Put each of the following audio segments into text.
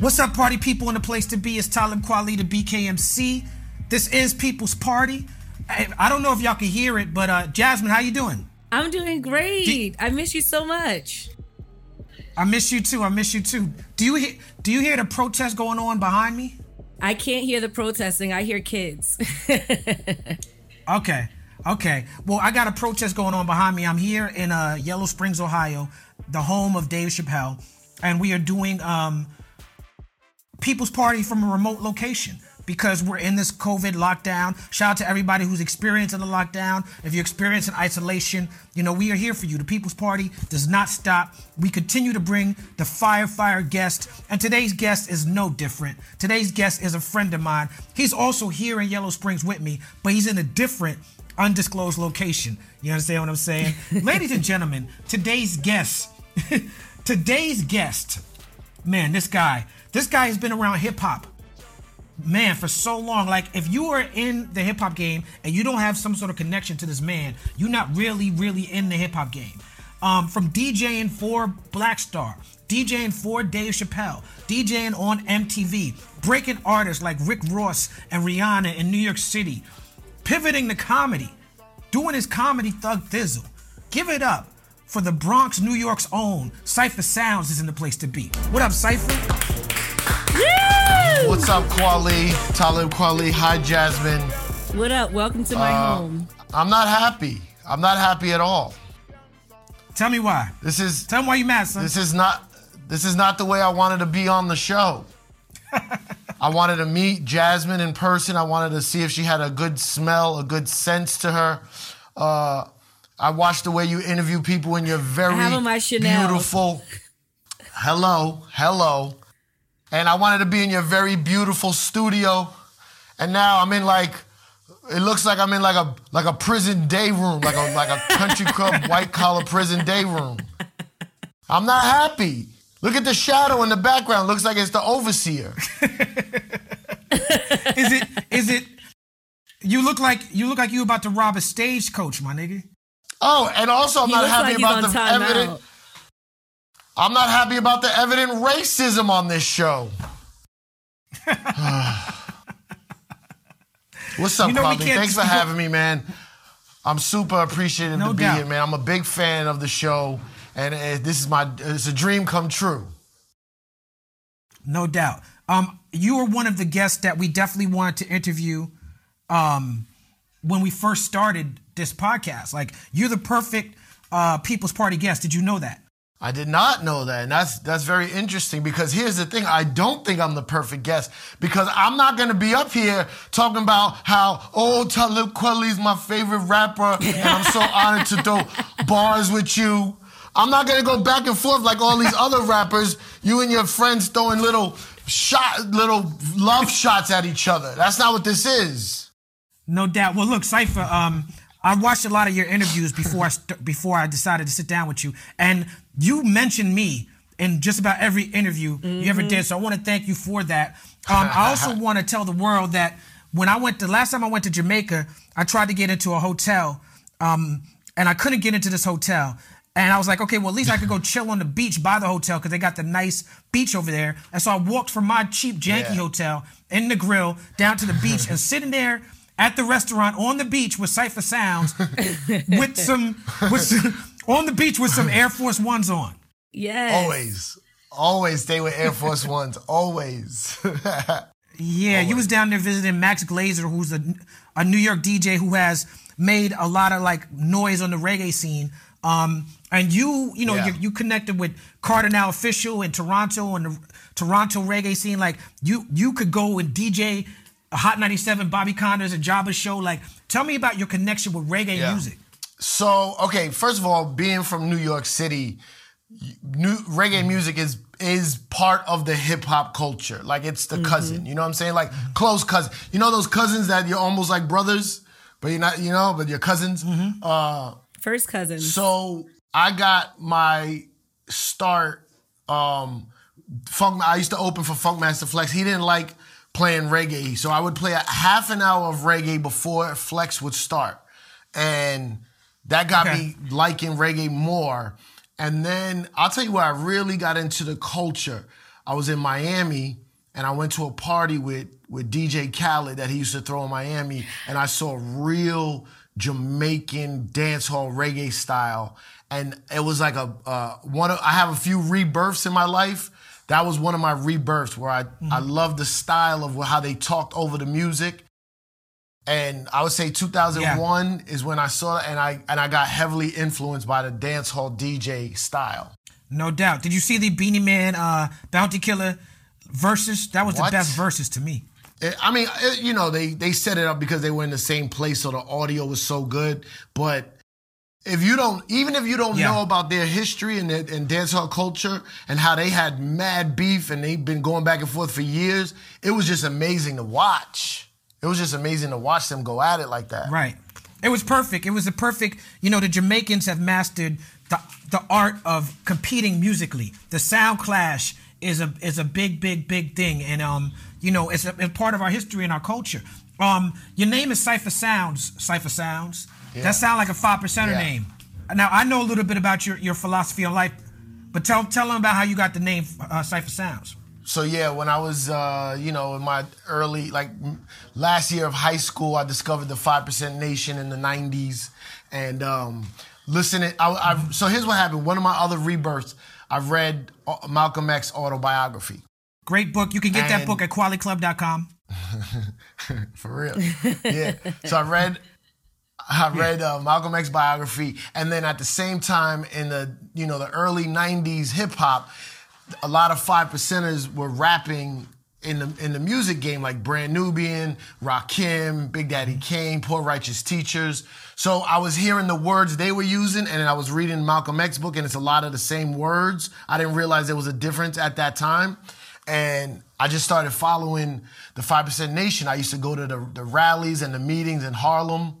What's up, party people in the place to be? It's Talib Kweli, the BKMC. This is People's Party. I, I don't know if y'all can hear it, but uh, Jasmine, how you doing? I'm doing great. I miss you so much. I miss you too. I miss you too. Do you hear? Do you hear the protest going on behind me? I can't hear the protesting. I hear kids. Okay. Okay. Well, I got a protest going on behind me. I'm here in uh, Yellow Springs, Ohio, the home of Dave Chappelle, and we are doing um, People's Party from a remote location because we're in this COVID lockdown. Shout out to everybody who's experiencing the lockdown. If you're experiencing isolation, you know, we are here for you. The People's Party does not stop. We continue to bring the fire, fire guest. And today's guest is no different. Today's guest is a friend of mine. He's also here in Yellow Springs with me, but he's in a different undisclosed location. You understand what I'm saying? Ladies and gentlemen, today's guest, today's guest, man, this guy, this guy has been around hip hop, man, for so long. Like, if you are in the hip hop game and you don't have some sort of connection to this man, you're not really, really in the hip hop game. Um, from DJing for Black Star, DJing for Dave Chappelle, DJing on MTV, breaking artists like Rick Ross and Rihanna in New York City, pivoting to comedy, doing his comedy Thug Thizzle. Give it up for the Bronx, New York's own Cypher Sounds is in the place to be. What up, Cypher? What's up, Kweli? Talib Kweli. Hi, Jasmine. what up? Welcome to my Uh, home. I'm not happy. I'm not happy at all. Tell me why. This is Tell me why you mad, son. this is not this is not the way I wanted to be on the show. I wanted to meet Jasmine in person. I wanted to see if she had a good smell, a good sense to her. Uh, I watched the way you interview people, and you're very have on my Chanel. beautiful. Hello, hello, and I wanted to be in your very beautiful studio, and now I'm in like. It looks like I'm in like a like a prison day room, like a like a country club white collar prison day room. I'm not happy. Look at the shadow in the background. Looks like it's the overseer. Is it? Is it? You look like you look like you about to rob a stagecoach, my nigga. Oh, and also I'm He not happy like about the time evident. out. I'm not happy about the evident racism on this show. What's up, You know Thanks for having me, man. I'm super appreciative No to be doubt. here, man. I'm a big fan of the show, and uh, this is my it's a dream come true. No doubt. Um, you were one of the guests that we definitely wanted to interview um, when we first started this podcast. Like, you're the perfect uh, People's Party guest. Did you know that? I did not know that, and that's that's very interesting because here's the thing: I don't think I'm the perfect guest because I'm not going to be up here talking about how oh Talib Kweli's my favorite rapper, and I'm so honored to throw bars with you. I'm not going to go back and forth like all these other rappers. You and your friends throwing little shot, little love shots at each other. That's not what this is. No doubt. Well, look, Cipher. Um, I watched a lot of your interviews before I st- before I decided to sit down with you, and you mentioned me in just about every interview you ever did. So I want to thank you for that. Um, I also want to tell the world that when I went the last time I went to Jamaica, I tried to get into a hotel, um, and I couldn't get into this hotel. And I was like, okay, well, at least I could go chill on the beach by the hotel because they got the nice beach over there. And so I walked from my cheap, janky Yeah. hotel in the grill down to the beach and sitting there at the restaurant on the beach with Cypher Sounds with some, with some on the beach with some Air Force Ones on. Yes. Always, always stay with Air Force Ones. Always. Yeah, you was down there visiting Max Glazer, who's a, a New York DJ who has made a lot of like noise on the reggae scene. Um, and you, you know, Yeah. you, you connected with Kardinal Offishall in Toronto and the Toronto reggae scene. Like you, you could go and DJ a Hot 97, Bobby Konders', a Jabba show. Like, tell me about your connection with reggae Yeah. music. So, okay, first of all, being from New York City, new reggae music is is part of the hip hop culture. Like it's the cousin. You know what I'm saying? Like close cousin. You know those cousins that you're almost like brothers, but you're not. You know, but you're cousins. Uh, First cousin. so I got my start. Um, Funk. I used to open for Funkmaster Flex. He didn't like playing reggae, so I would play a half an hour of reggae before Flex would start, and that got Okay. me liking reggae more. And then I'll tell you where I really got into the culture. I was in Miami and I went to a party with with DJ Khaled that he used to throw in Miami, and I saw real Jamaican dancehall reggae style, and it was like a uh, one. Of, I have a few rebirths in my life. That was one of my rebirths where I I mm-hmm. love the style of how they talked over the music. And I would say 2001 is when I saw it, and I and I got heavily influenced by the dancehall DJ style. No doubt. Did you see the Beenie Man uh, Bounty Killer Verzuz? That was What? the best Verzuz to me. It- I mean, it- you know, they they set it up because they were in the same place, so the audio was so good. But if you don't, even if you don't Yeah. know about their history and their, and dancehall culture and how they had mad beef and they've been going back and forth for years, it was just amazing to watch. It was just amazing to watch them go at it like that. Right. It was perfect. It was a perfect. You know, the Jamaicans have mastered the the art of competing musically. The sound clash is a is a big, big, big thing, and um, you know, it's a, it's part of our history and our culture. Um, your name is Cipher Sounds. Cipher Sounds. That sound like a five percenter Yeah. name. Now I know a little bit about your your philosophy on life, but tell tell them about how you got the name uh, Cipher Sounds. So yeah, when I was, uh, you know, in my early, like last year of high school, I discovered the Five Percent Nation in the '90s, and um, listening. I, I, so here's what happened. One of my other rebirths, I read uh, Malcolm X autobiography. Great book. You can get that book at qualityclub.com. For real. yeah. So I read I read uh, Malcolm X biography and then at the same time in the you know the early 90s hip hop a lot of 5 percenters were rapping in the in the music game like Brand Nubian, Rakim, Big Daddy Kane, Poor Righteous Teachers. So I was hearing the words they were using and I was reading Malcolm X book and it's a lot of the same words. I didn't realize there was a difference at that time. And I just started following the 5% Nation. I used to go to the, the rallies and the meetings in Harlem.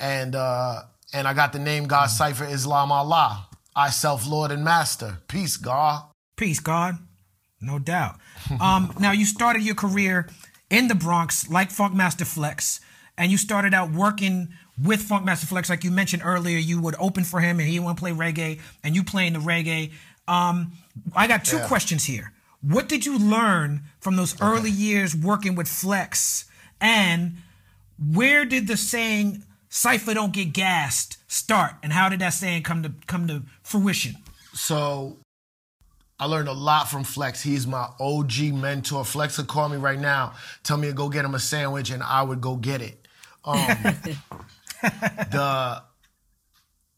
And uh, and I got the name God Cypher Islam Allah. I self Lord and Master. Peace, God. Peace, God. No doubt. Um, now, you started your career in the Bronx like Funkmaster Flex, and you started out working with Funkmaster Flex. Like you mentioned earlier, you would open for him and he would play reggae, and you playing the reggae. Um, I got two Yeah. questions here. What did you learn from those early years working with Flex? And where did the saying "Cipher don't get gassed" start, and how did that saying come to come to fruition? So I learned a lot from Flex. He's my OG mentor. Flex would call me right now, tell me to go get him a sandwich, and I would go get it. Um, the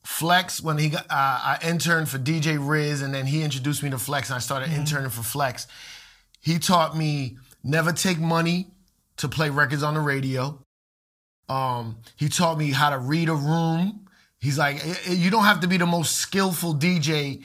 Flex, when he got, uh, I interned for DJ Riz, and then he introduced me to Flex, and I started interning for Flex. He taught me never take money to play records on the radio. Um, he taught me how to read a room. He's like, "Eh, eh, you don't have to be the most skillful DJ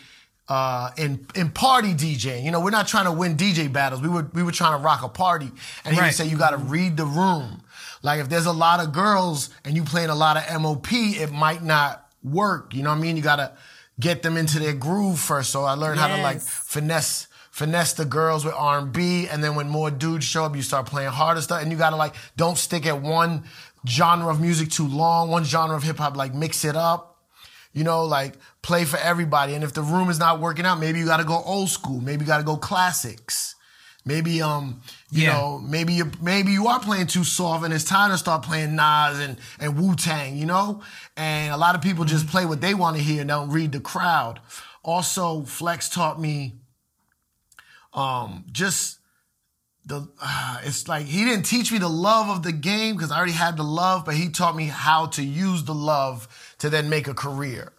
uh, in in party DJing. You know, we're not trying to win DJ battles. We were we were trying to rock a party. And he Right. would say, you got to read the room. Like if there's a lot of girls and you playing a lot of MOP, it might not work. You know what I mean? You got to get them into their groove first. So I learned how to like finesse finesse the girls with R&B and then when more dudes show up you start playing harder stuff and you got to like don't stick at one genre of music too long one genre of hip hop like mix it up you know like play for everybody. And if the room is not working out maybe you got to go old school maybe you got to go classics. Maybe um you Yeah. know maybe you maybe you are playing too soft and it's time to start playing Nas and and Wu-Tang you know? And a lot of people just play what they want to hear and don't read the crowd. Also Flex taught me um, just the uh, it's like he didn't teach me the love of the game because I already had the love, but he taught me how to use the love to then make a career.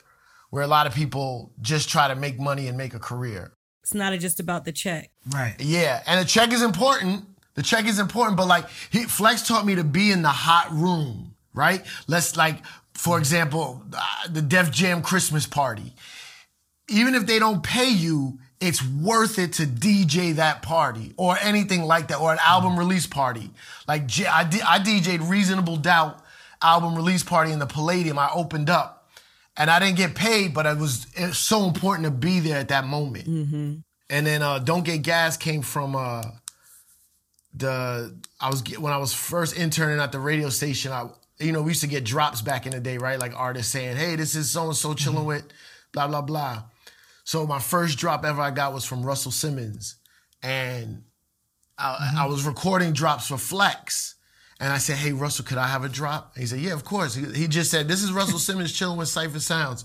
Where a lot of people just try to make money and make a career. It's not just about the check. Right. Yeah, and the check is important. The check is important, but like he Flex taught me to be in the hot room, right? Let's like, for example, uh, the Def Jam Christmas party. Even if they don't pay you, it's worth it to DJ that party or anything like that or an album release party. Like I, D- I DJ'd Reasonable Doubt album release party in the Palladium. I opened up and I didn't get paid, but it was, it was so important to be there at that moment. And then uh, Don't Get Gas came from uh, the I was when I was first interning at the radio station. I you know we used to get drops back in the day, right? Like artists saying, "Hey, this is so and so chilling with blah blah blah." So my first drop ever I got was from Russell Simmons, and I, I mm-hmm. was recording drops for Flex. And I said, "Hey Russell, could I have a drop?" And he said, "Yeah, of course." He, he just said, "This is Russell Simmons chilling with Cipher Sounds."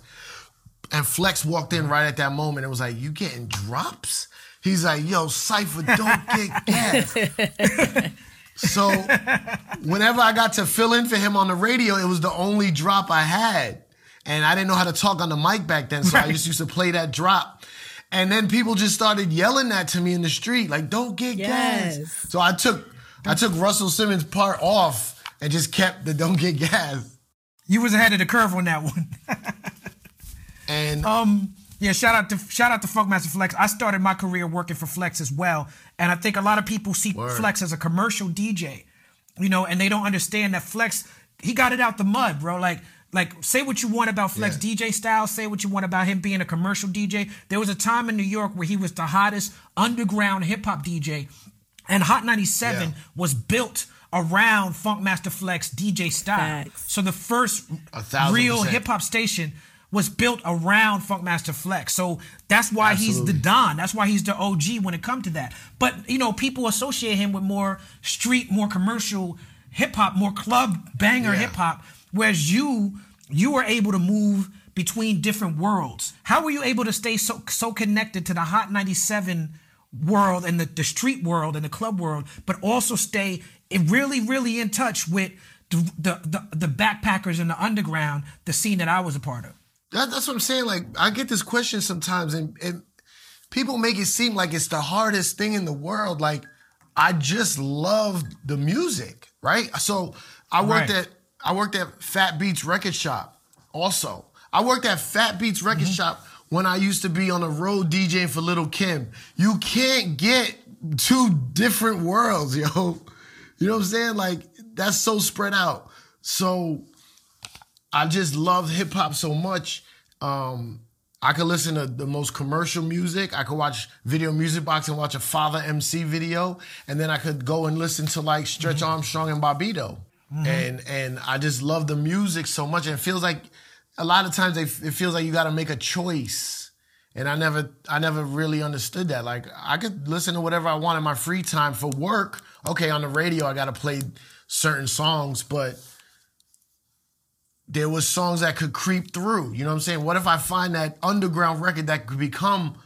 And Flex walked in right at that moment and was like, "You getting drops?" He's like, "Yo, Cipher, don't get gas." so whenever I got to fill in for him on the radio, it was the only drop I had, and I didn't know how to talk on the mic back then, so I just used to play that drop. And then people just started yelling that to me in the street, like, "Don't get gas." So I took I took Russell Simmons' part off and just kept the "Don't get gas." You was ahead of the curve on that one. And Um, yeah, shout out to shout out to Funkmaster Flex. I started my career working for Flex as well, and I think a lot of people see Word. Flex as a commercial DJ, you know, and they don't understand that Flex he got it out the mud, bro. Like like say what you want about Flex Yeah. DJ style, say what you want about him being a commercial DJ. There was a time in New York where he was the hottest underground hip hop DJ, and Hot 97 Yeah. was built around Funkmaster Flex DJ style. Facts. So the first real hip hop station was built around Funkmaster Flex. So that's why he's the Don. That's why he's the OG when it comes to that. But you know, people associate him with more street, more commercial hip hop, more club banger Yeah. hip hop. Whereas you, you were able to move between different worlds. How were you able to stay so so connected to the Hot 97 world and the, the street world and the club world, but also stay really, really in touch with the, the, the, the backpackers and the underground, the scene that I was a part of? That, that's what I'm saying. Like, I get this question sometimes, and, and people make it seem like it's the hardest thing in the world. Like, I just love the music, right? So I worked Right. at I worked at Fat Beats Record Shop. Also, I worked at Fat Beats Record Shop when I used to be on the road DJing for Little Kim. You can't get two different worlds, yo. You know what I'm saying? Like, that's so spread out. So I just love hip hop so much. Um, I could listen to the most commercial music. I could watch Video Music Box and watch a Father MC video, and then I could go and listen to like Stretch Armstrong and Bobbito. And and I just love the music so much, and it feels like a lot of times it feels like you got to make a choice. And I never, I never really understood that. Like I could listen to whatever I want in my free time for work. Okay, on the radio I got to play certain songs, but there was songs that could creep through. You know what I'm saying? What if I find that underground record that could become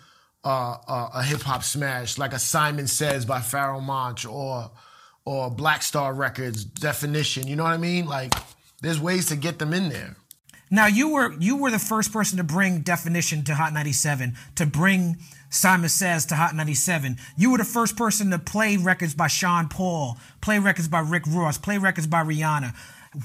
uh, a, a hip hop smash, like a Simon Says by Pharoahe Monch or or Black Star Records Definition? You know what I mean? Like, there's ways to get them in there. Now you were you were the first person to bring definition to Hot 97, to bring Simon Says to Hot 97. You were the first person to play records by Sean Paul, play records by Rick Ross, play records by Rihanna.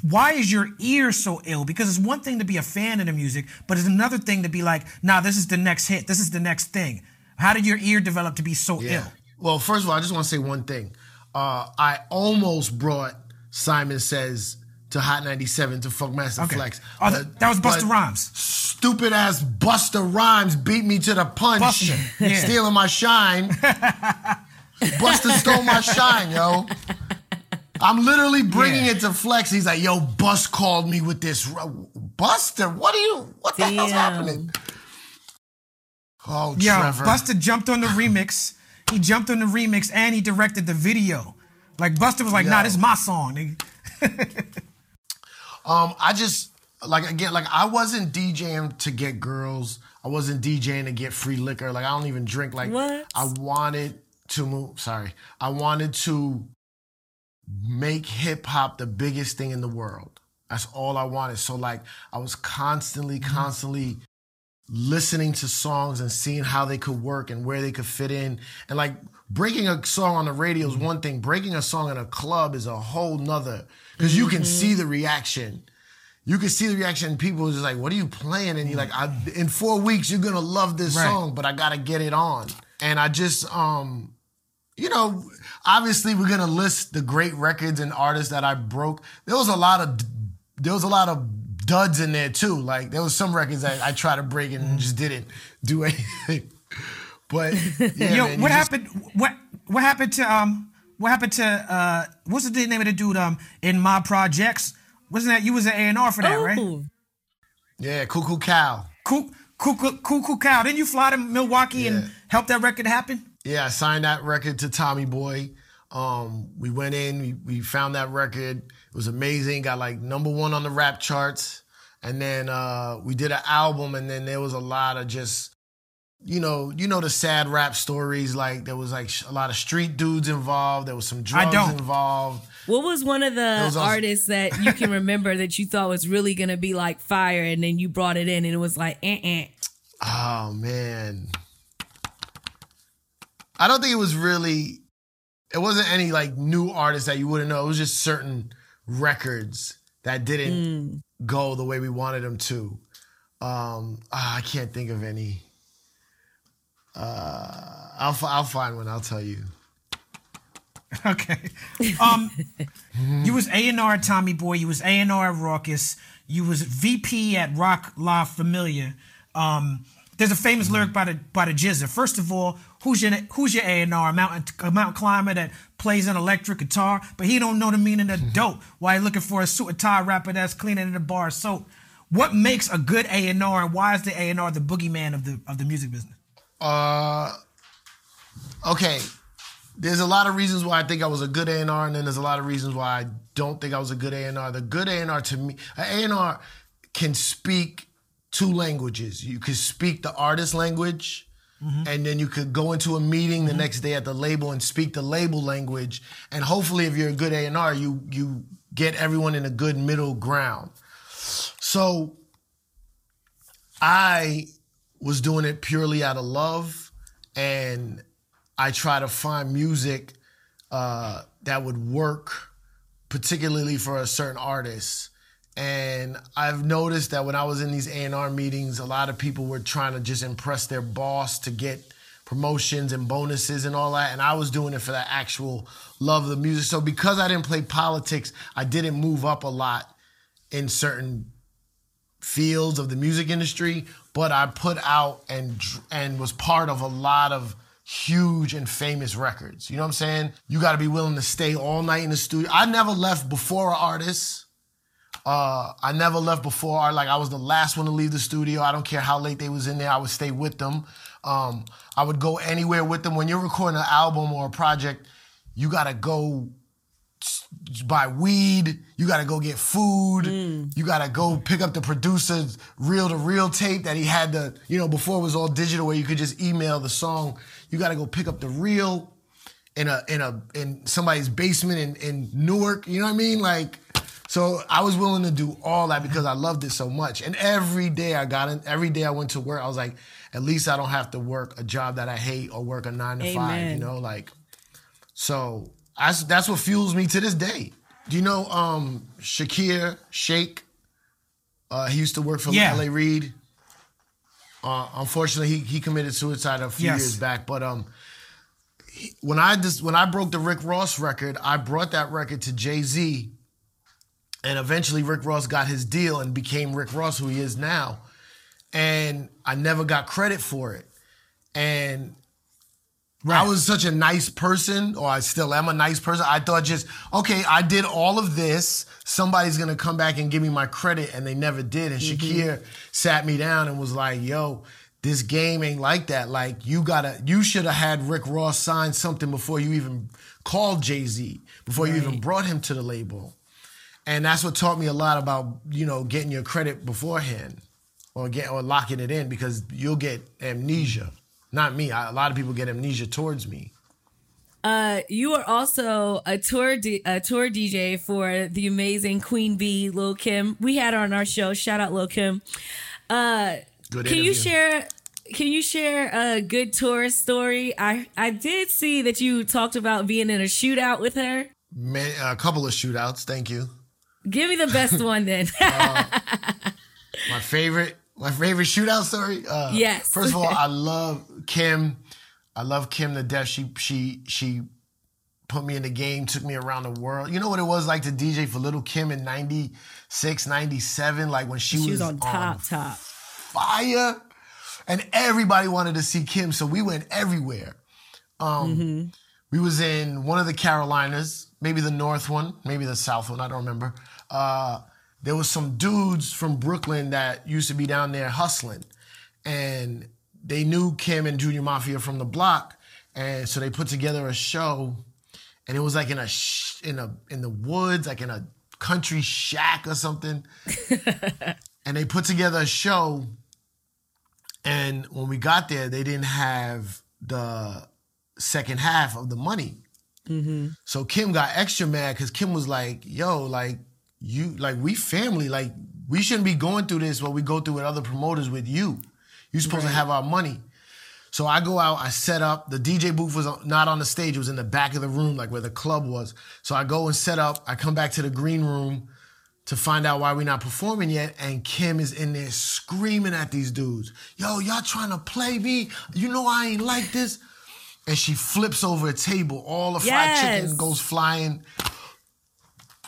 Why is your ear so ill? Because it's one thing to be a fan of the music, but it's another thing to be like, nah, this is the next hit, this is the next thing. How did your ear develop to be so ill? Well, first of all, I just want to say one thing. Uh, I almost brought Simon Says to Hot 97 to Funkmaster Okay. Flex. Oh, that- that was Busta but Rhymes. Stupid ass Busta Rhymes beat me to the punch, Busta, yeah. stealing my shine. Busta stole my shine, yo. I'm literally bringing Yeah. it to Flex. He's like, "Yo, Bus called me with this. ro- Buster, what are you? What the hell's Damn. happening?" Oh, Yo, Trevor. Busta jumped on the remix. He jumped on the remix and he directed the video. Like Busta was like, nah, Yo. this is my song. nigga. Um, I just like again, like I wasn't DJing to get girls. I wasn't DJing to get free liquor. Like I don't even drink. Like What? I wanted to move. Sorry, I wanted to make hip hop the biggest thing in the world. That's all I wanted. So like I was constantly, constantly listening to songs and seeing how they could work and where they could fit in. And like breaking a song on the radio is one thing. Breaking a song in a club is a whole nother. Because you can see the reaction. you can see the reaction. People just like, "What are you playing?" And you're like, I, "In four weeks, you're gonna love this Right. song, but I gotta get it on." And I just, um, you know, obviously we're gonna list the great records and artists that I broke. There was a lot of there was a lot of duds in there too. Like there was some records that I tried to break and just didn't do anything. But yeah, Yo, man, you what just- happened? What what happened to um? What happened to uh? What's the name of the dude um in my projects? Wasn't that you was an A and R for that, right? Yeah, Coo Coo Cal. Cool, cool, cool, cool, cool cow. Didn't you fly to Milwaukee Yeah. and help that record happen? Yeah, I signed that record to Tommy Boy. Um, we went in, we, we found that record. It was amazing. Got like number one on the rap charts. And then uh, we did an album, and then there was a lot of just, you know, you know the sad rap stories. Like there was like sh- a lot of street dudes involved. There was some drugs don't. involved. What was one of the also- artists that you can remember that you thought was really gonna be like fire, and then you brought it in and it was like, eh, eh. Oh man. I don't think it was really it wasn't any like new artists that you wouldn't know. It was just certain records that didn't go the way we wanted them to. Um ah, I can't think of any. Uh I'll I'll find one, I'll tell you. Okay. Um, you was A and R Tommy Boy. You was A and R at Rawkus. You was VP at Roc La Familia. Um, there's a famous lyric by the by the GZA. First of all, who's your who's your A and R? A mountain a mountain climber that plays an electric guitar, but he don't know the meaning of dope. Why he looking for a suit and tie rapper that's cleaning in the bar of soap. What makes a good A and R, and why is the A and R the boogeyman of the of the music business? Uh okay. There's a lot of reasons why I think I was a good A&R, and then there's a lot of reasons why I don't think I was a good A&R. The good A&R to me, an A&R can speak two languages. You can speak the artist language, and then you could go into a meeting the next day at the label and speak the label language. And hopefully, if you're a good A&R, you you get everyone in a good middle ground. So I was doing it purely out of love, and I try to find music uh, that would work, particularly for a certain artist. And I've noticed that when I was in these A&R meetings, a lot of people were trying to just impress their boss to get promotions and bonuses and all that. And I was doing it for the actual love of the music. So because I didn't play politics, I didn't move up a lot in certain fields of the music industry, but I put out and and was part of a lot of huge and famous records. You know what I'm saying? You got to be willing to stay all night in the studio. I never left before an artist. Uh, I never left before. Like I was the last one to leave the studio. I don't care how late they was in there. I would stay with them. Um, I would go anywhere with them. When you're recording an album or a project, you gotta go buy weed. You got to go get food. You got to go pick up the producer's reel to reel tape that he had to, you know, before it was all digital where you could just email the song. You got to go pick up the reel in a in a in somebody's basement in in Newark. You know what I mean? Like, so I was willing to do all that because I loved it so much. And every day I got in, every day I went to work, I was like, at least I don't have to work a job that I hate or work a nine to five. You know, like. So that's that's what fuels me to this day. Do you know um Shakir Shake? Uh, he used to work for Yeah. L.A. Reid. Uh, unfortunately, he he committed suicide a few Yes. years back. But um, he- when I just when I broke the Rick Ross record, I brought that record to Jay Z, and eventually Rick Ross got his deal and became Rick Ross, who he is now. And I never got credit for it. And I was such a nice person, or I still am a nice person. I thought just, okay, I did all of this. Somebody's gonna come back and give me my credit, and they never did. And mm-hmm. Shakir sat me down and was like, yo, this game ain't like that. Like, you gotta, you should have had Rick Ross sign something before you even called Jay Z, before you even brought him to the label. And that's what taught me a lot about, you know, getting your credit beforehand or get or locking it in because you'll get amnesia. Not me. I, a lot of people get amnesia towards me. Uh, you are also a tour D- a tour DJ for the amazing Queen Bee, Lil Kim. We had her on our show. Shout out Lil Kim. Uh, Good can interview. you share? Can you share a good tour story? I I did see that you talked about being in a shootout with her. Man, a couple of shootouts. Thank you. Give me the best one then. My favorite, my favorite shootout story. Uh, Yes. First of all, I love Kim. I love Kim to death. She she she put me in the game, took me around the world. You know what it was like to DJ for Little Kim in 96, 97, like when she, she was on top, on top. fire. And everybody wanted to see Kim, so we went everywhere. Um, We was in one of the Carolinas, maybe the North one, maybe the South one, I don't remember. Uh, there was some dudes from Brooklyn that used to be down there hustling, and they knew Kim and Junior Mafia from the block, and so they put together a show, and it was like in a sh- in a in the woods, like in a country shack or something, and they put together a show. And when we got there, they didn't have the second half of the money. Mm-hmm. So Kim got extra mad because Kim was like, "Yo, like you, like we family, like we shouldn't be going through this what we go through with other promoters with you. You're supposed to have our money." So I go out, I set up. The DJ booth was not on the stage; it was in the back of the room, like where the club was. So I go and set up. I come back to the green room to find out why we're not performing yet. And Kim is in there screaming at these dudes, yo, y'all trying to play me? You know I ain't like this. And she flips over a table. All the fried Yes. chicken goes flying.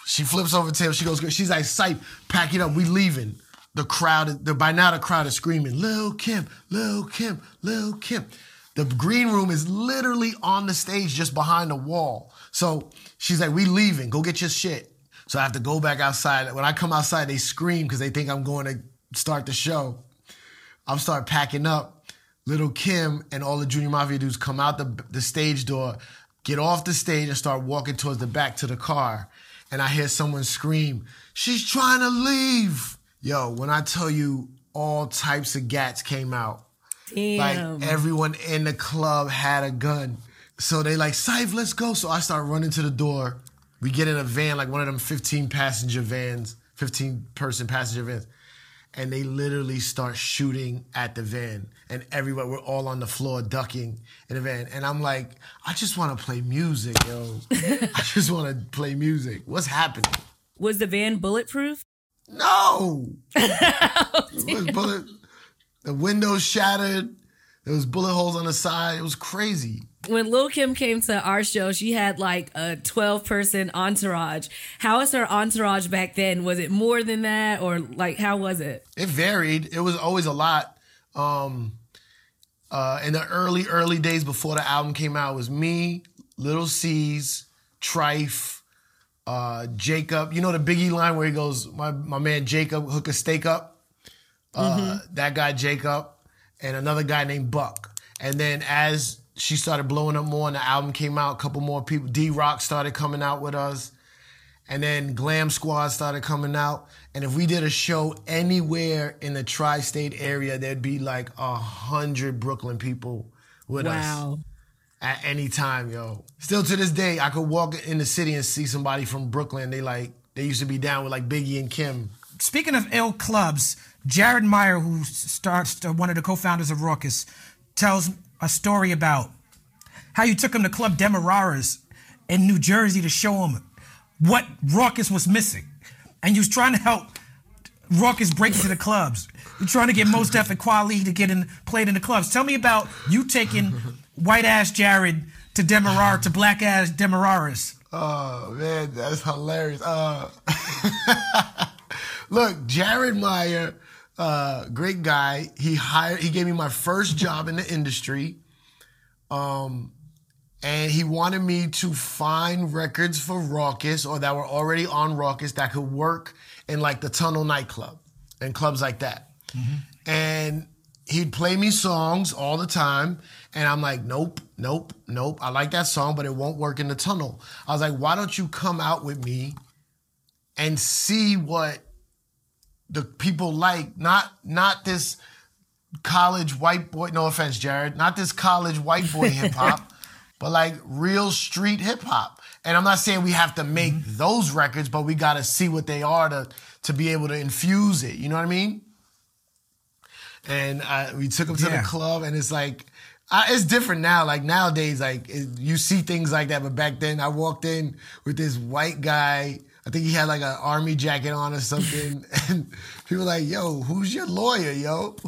She flips over the table. She goes, she's like, sight, pack it up. We leaving. The crowd, the, by now the crowd is screaming, Lil Kim, Lil Kim, Lil Kim. The green room is literally on the stage just behind the wall. So she's like, we leaving. Go get your shit. So I have to go back outside. When I come outside, they scream because they think I'm going to start the show. I'm start packing up. Little Kim and all the Junior Mafia dudes come out the, the stage door, get off the stage, and start walking towards the back to the car. And I hear someone scream, She's trying to leave. Yo, when I tell you all types of gats came out, Damn. like everyone in the club had a gun. So they like, Saif, let's go. So I start running to the door. We get in a van, like one of them 15 passenger vans, 15 person passenger vans. And they literally start shooting at the van. And everybody, we're all on the floor ducking in the van. And I'm like, I just want to play music, yo. I just want to play music. What's happening? was the van bulletproof? No. Was bullet, the windows shattered. There was bullet holes on the side. It was crazy. When Lil Kim came to our show, she had like a 12 person entourage. How was her entourage back then? Was it more than that or like how was it? It varied. It was always a lot. Um, uh, in the early, early days before the album came out, it was me, Little Cease, Trife, uh, Jacob. You know the Biggie line where he goes, "My my man Jacob hook a steak up." Uh, That guy Jacob, and another guy named Buck. And then as she started blowing up more, and the album came out, a couple more people. D Rock started coming out with us. And then Glam Squad started coming out. And if we did a show anywhere in the tri state area, there'd be like a hundred Brooklyn people with us Wow. at any time, yo. Still to this day, I could walk in the city and see somebody from Brooklyn. They like, they used to be down with like Biggie and Kim. Speaking of ill clubs, Jared Meyer, who starts uh, one of the co-founders of Rawkus, tells a story about how you took him to Club Demerara's in New Jersey to show him what Rawkus was missing, and you was trying to help Rawkus break into the clubs. You're trying to get Mos Def and Kweli to get in played in the clubs. Tell me about you taking white ass Jared to Demerara to black ass Demerara's. Oh man, that's hilarious. Uh, look, Jared Meyer, uh, great guy. He hired. He gave me my first job in the industry, um, and he wanted me to find records for Rawkus or that were already on Rawkus that could work in like the Tunnel nightclub and clubs like that. And he'd play me songs all the time. And I'm like, nope, nope, nope. I like that song, but it won't work in the tunnel. I was like, why don't you come out with me and see what the people like? Not not this college white boy, no offense, Jared, not this college white boy hip hop, but like real street hip hop. And I'm not saying we have to make mm-hmm. those records, but we gotta see what they are to to be able to infuse it. You know what I mean? and I, we took him to Yeah. the club, and it's like I, it's different now. Like nowadays, like it, you see things like that, but back then, I walked in with this white guy, I think he had like an army jacket on or something. and people were like, yo, who's your lawyer, yo?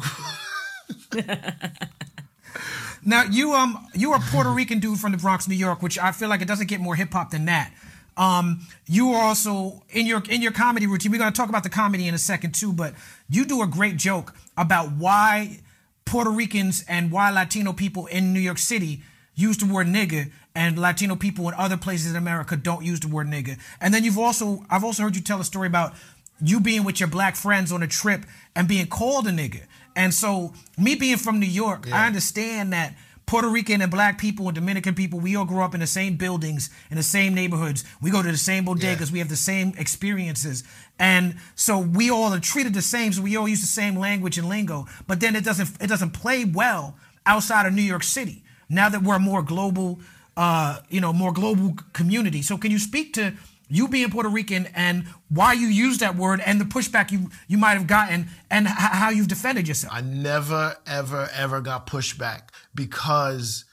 Now you um you are a Puerto Rican dude from the Bronx, New York, which I feel like it doesn't get more hip hop than that. Um, you are also in your in your comedy routine. We're gonna talk about the comedy in a second too, but you do a great joke about why Puerto Ricans and why Latino people in New York City use the word nigga and Latino people in other places in America don't use the word nigga. And then you've also I've also heard you tell a story about you being with your black friends on a trip and being called a nigga. And so me being from New York, I understand that Puerto Rican and black people and Dominican people, we all grew up in the same buildings, in the same neighborhoods. We go to the same bodegas, we have the same experiences. And so we all are treated the same, so we all use the same language and lingo. But then it doesn't it doesn't play well outside of New York City. Now that we're a more global uh, you know, more global community. So can you speak to you being Puerto Rican and why you use that word and the pushback you you might have gotten and h- how you've defended yourself? I never, ever, ever got pushback because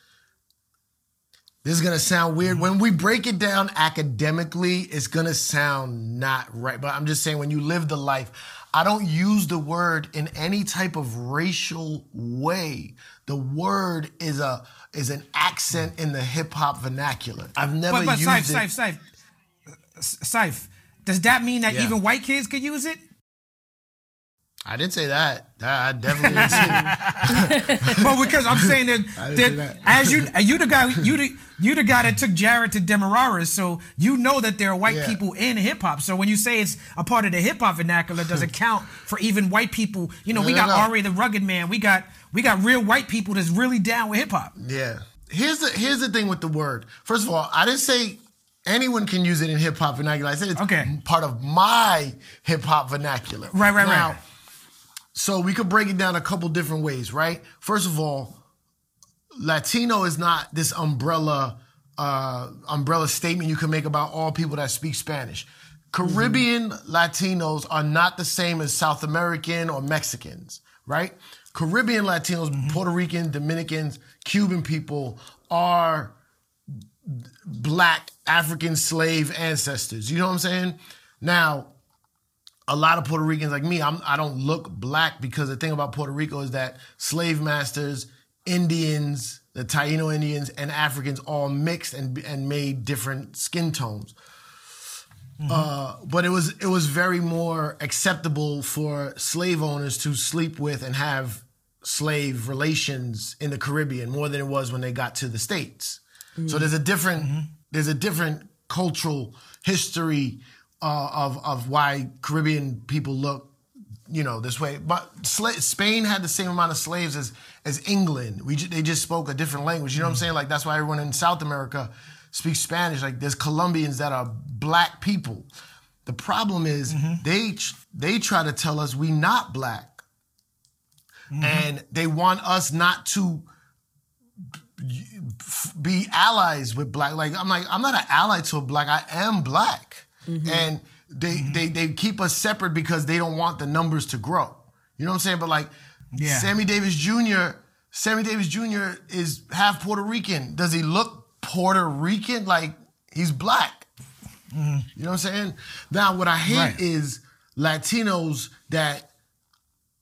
this is gonna sound weird. When we break it down academically, it's gonna sound not right. But I'm just saying, when you live the life, I don't use the word in any type of racial way. The word is a is an accent in the hip hop vernacular. I've never but but used Saif, it. Saif, Saif, Saif, does that mean that Yeah. even white kids could use it? I didn't say that. I definitely didn't say that. Well, because I'm saying that, that say that. as you uh, you the guy you the you the guy that took Jared to Demerara, so you know that there are white Yeah. people in hip hop. So when you say it's a part of the hip hop vernacular, does it count for even white people? You know, we No, no, got no. R.A. the Rugged Man, we got we got real white people that's really down with hip hop. Yeah. Here's the here's the thing with the word. First of all, I didn't say anyone can use it in hip hop vernacular. I said it's Okay. part of my hip hop vernacular. Right, right, now, right. So we could break it down a couple different ways, right? First of all, Latino is not this umbrella uh, umbrella statement you can make about all people that speak Spanish. Caribbean Latinos are not the same as South American or Mexicans, right? Caribbean Latinos, Puerto Rican, Dominicans, Cuban people are black African slave ancestors. You know what I'm saying? Now, a lot of Puerto Ricans like me, I'm, I don't look black because the thing about Puerto Rico is that slave masters, Indians, the Taino Indians, and Africans all mixed and and made different skin tones. Mm-hmm. Uh, but it was it was very more acceptable for slave owners to sleep with and have slave relations in the Caribbean more than it was when they got to the states. So mm-hmm. there's a different mm-hmm. there's a different cultural history uh, of of why Caribbean people look you know this way. But sla- Spain had the same amount of slaves as as England. We ju- they just spoke a different language. You know what I'm saying? Like that's why everyone in South America speaks Spanish. Like there's Colombians that are black people. The problem is they tr- they try to tell us we not black, and they want us not to be allies with black. Like I'm like I'm not an ally to a black. I am black, Mm-hmm. and they mm-hmm. they they keep us separate because they don't want the numbers to grow. You know what I'm saying? But like Yeah. Sammy Davis Jr. Sammy Davis Jr. is half Puerto Rican. Does he look Puerto Rican? Like he's black. Mm-hmm. You know what I'm saying? Now what I hate Right. is Latinos that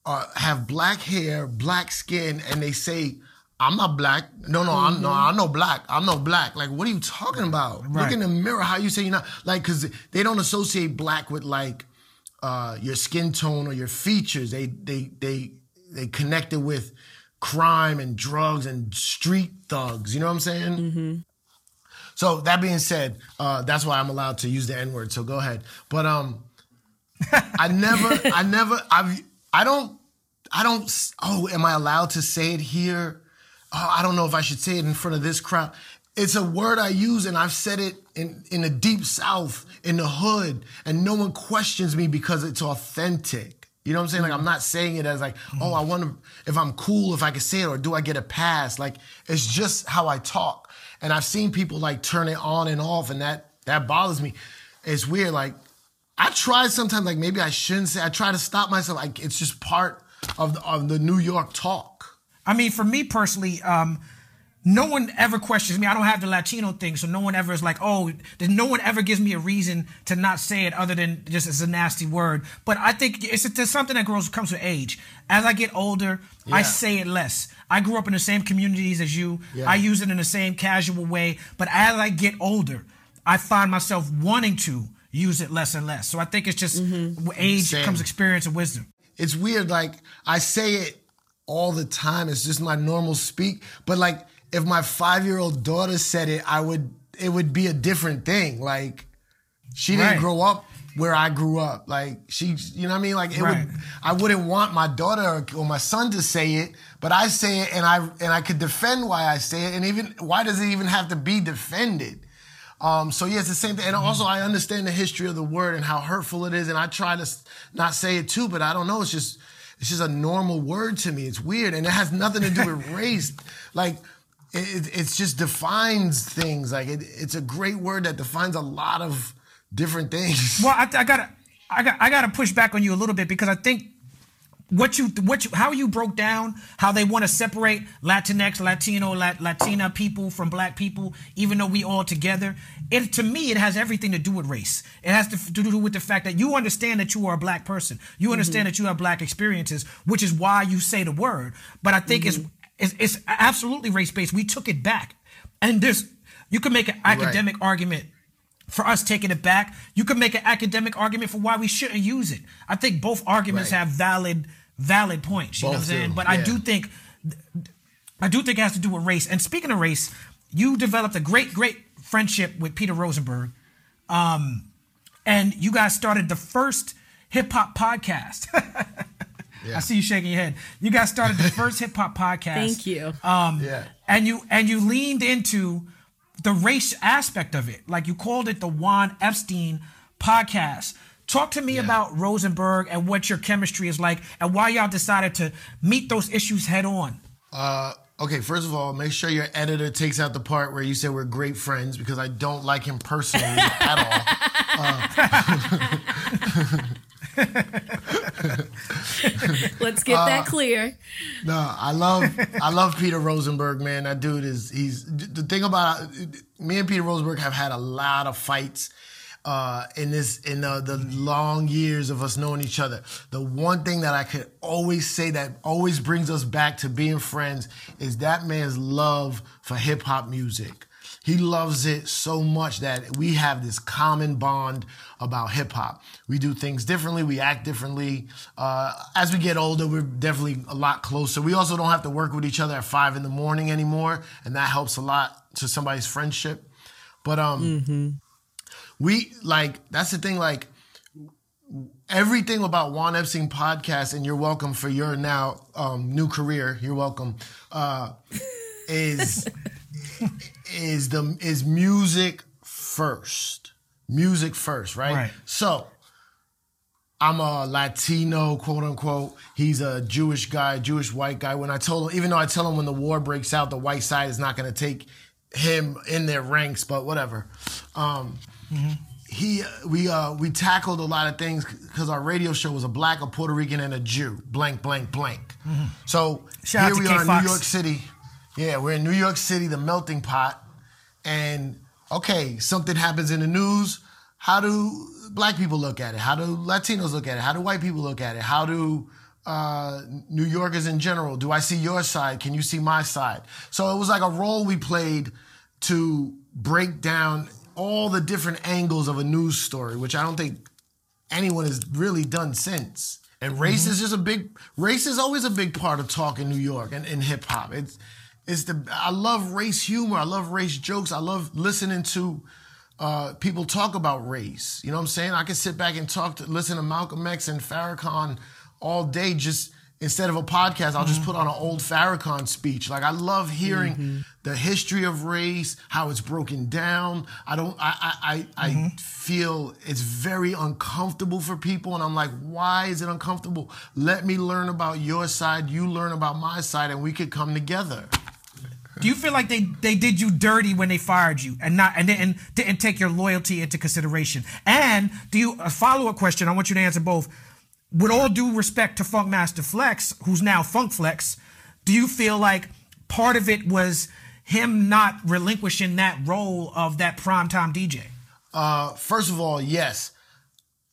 uh, have black hair, black skin, and they say, "I'm not black." No, no, I'm no, I'm no black. I'm no black. Like, what are you talking about? Look in the mirror. How you say you're not like? Because they don't associate black with like uh, your skin tone or your features. They they they they connect it with crime and drugs and street thugs. You know what I'm saying? So that being said, uh, that's why I'm allowed to use the N word. So go ahead. But um, I never, I never, I've, I don't, I don't. Oh, am I allowed to say it here? Oh, I don't know if I should say it in front of this crowd. It's a word I use, and I've said it in in the deep south, in the hood, and no one questions me because it's authentic. You know what I'm saying? Like I'm not saying it as like, oh, I wonder if I'm cool if I can say it, or do I get a pass? Like it's just how I talk. And I've seen people like turn it on and off, and that that bothers me. It's weird. Like I try sometimes, like maybe I shouldn't say. I try to stop myself. Like it's just part of the, of the New York talk. I mean, for me personally, um, no one ever questions me. I don't have the Latino thing, so no one ever is like, oh, no one ever gives me a reason to not say it other than just it's a nasty word. But I think it's, it's something that grows comes with age. As I get older, I say it less. I grew up in the same communities as you. Yeah. I use it in the same casual way. But as I get older, I find myself wanting to use it less and less. So I think it's just with age Same. comes experience and wisdom. it's weird. Like I say it all the time. It's just my normal speak. But like if my five year old daughter said it, I would it would be a different thing. Like she didn't Right. grow up where I grew up. Like she, you know what I mean? Like it Right. would. I wouldn't want my daughter or, my son to say it, but I say it, and I and I could defend why I say it, and even why does it even have to be defended? Um, so yeah, it's the same thing. And also, I understand the history of the word and how hurtful it is, and I try to not say it too, but I don't know. It's just it's just a normal word to me. It's weird, and it has nothing to do with race. Like it, it just defines things. Like it, it's a great word that defines a lot of different things. Well, I, I gotta, I got, I gotta push back on you a little bit because I think what you, what you, how you broke down how they want to separate Latinx, Latino, Lat, Latina people from Black people, even though we all together. It to me, it has everything to do with race. It has to, to do with the fact that you understand that you are a Black person. You mm-hmm. understand that you have Black experiences, which is why you say the word. But I think it's, mm-hmm. it's, it's absolutely race based. We took it back, and there's, you can make an academic argument for us taking it back. You can make an academic argument for why we shouldn't use it. I think both arguments Right. have valid valid points. You know what I'm saying? do, But I do think I do think it has to do with race. And speaking of race, you developed a great, great friendship with Peter Rosenberg. Um, and you guys started the first hip hop podcast. I see you shaking your head. You guys started the first hip hop podcast. Thank you. yeah. and you and you leaned into the race aspect of it like you called it the juan epstein podcast talk to me about rosenberg and what your chemistry is like and why y'all decided to meet those issues head on Uh, okay, first of all, make sure your editor takes out the part where you said we're great friends because I don't like him personally at all. Let's get Uh, that clear. No, I love I love Peter Rosenberg, man. That dude is he's the thing about me and Peter Rosenberg have had a lot of fights uh, in this in the, long years of us knowing each other. The one thing that I could always say that always brings us back to being friends is that man's love for hip hop music. He loves it so much that we have this common bond about hip hop. We do things differently, we act differently. Uh, as we get older, we're definitely a lot closer. We also don't have to work with each other at five in the morning anymore, and that helps a lot to somebody's friendship. But um, we like that's the thing. Like everything about Juan Epstein podcast, and you're welcome for your now um, new career. You're welcome. Uh, is is the is music first. Music first, right? Right. So I'm a Latino, quote unquote. He's a Jewish guy, Jewish white guy. When I told him, even though I tell him when the war breaks out, the white side is not going to take him in their ranks, but whatever. Um, he, we, uh, we tackled a lot of things because our radio show was a black, a Puerto Rican, and a Jew. Blank, blank, blank. So Shout here we K are in New York City. Yeah, we're in New York City, the melting pot. And okay, something happens in the news. How do black people look at it? How do Latinos look at it? How do white people look at it? How do uh, New Yorkers in general? Do I see your side? Can you see my side? So it was like a role we played to break down all the different angles of a news story, which I don't think anyone has really done since. And race is just a big race is always a big part of talk in New York and in hip hop. It's it's the I love race humor. I love race jokes. I love listening to uh, people talk about race. You know what I'm saying? I can sit back and talk to listen to Malcolm X and Farrakhan all day. Just instead of a podcast, I'll just mm-hmm. put on an old Farrakhan speech. Like I love hearing mm-hmm. the history of race, how it's broken down. I don't. I I I, I mm-hmm. feel it's very uncomfortable for people, and I'm like, why is it uncomfortable? Let me learn about your side. You learn about my side, and we could come together. do you feel like they they did you dirty when they fired you and not and didn't didn't take your loyalty into consideration and do you a follow-up question i want you to answer both with all due respect to Funkmaster Flex, who's now Funk Flex, do you feel like part of it was him not relinquishing that role of that primetime DJ? Uh, first of all, yes.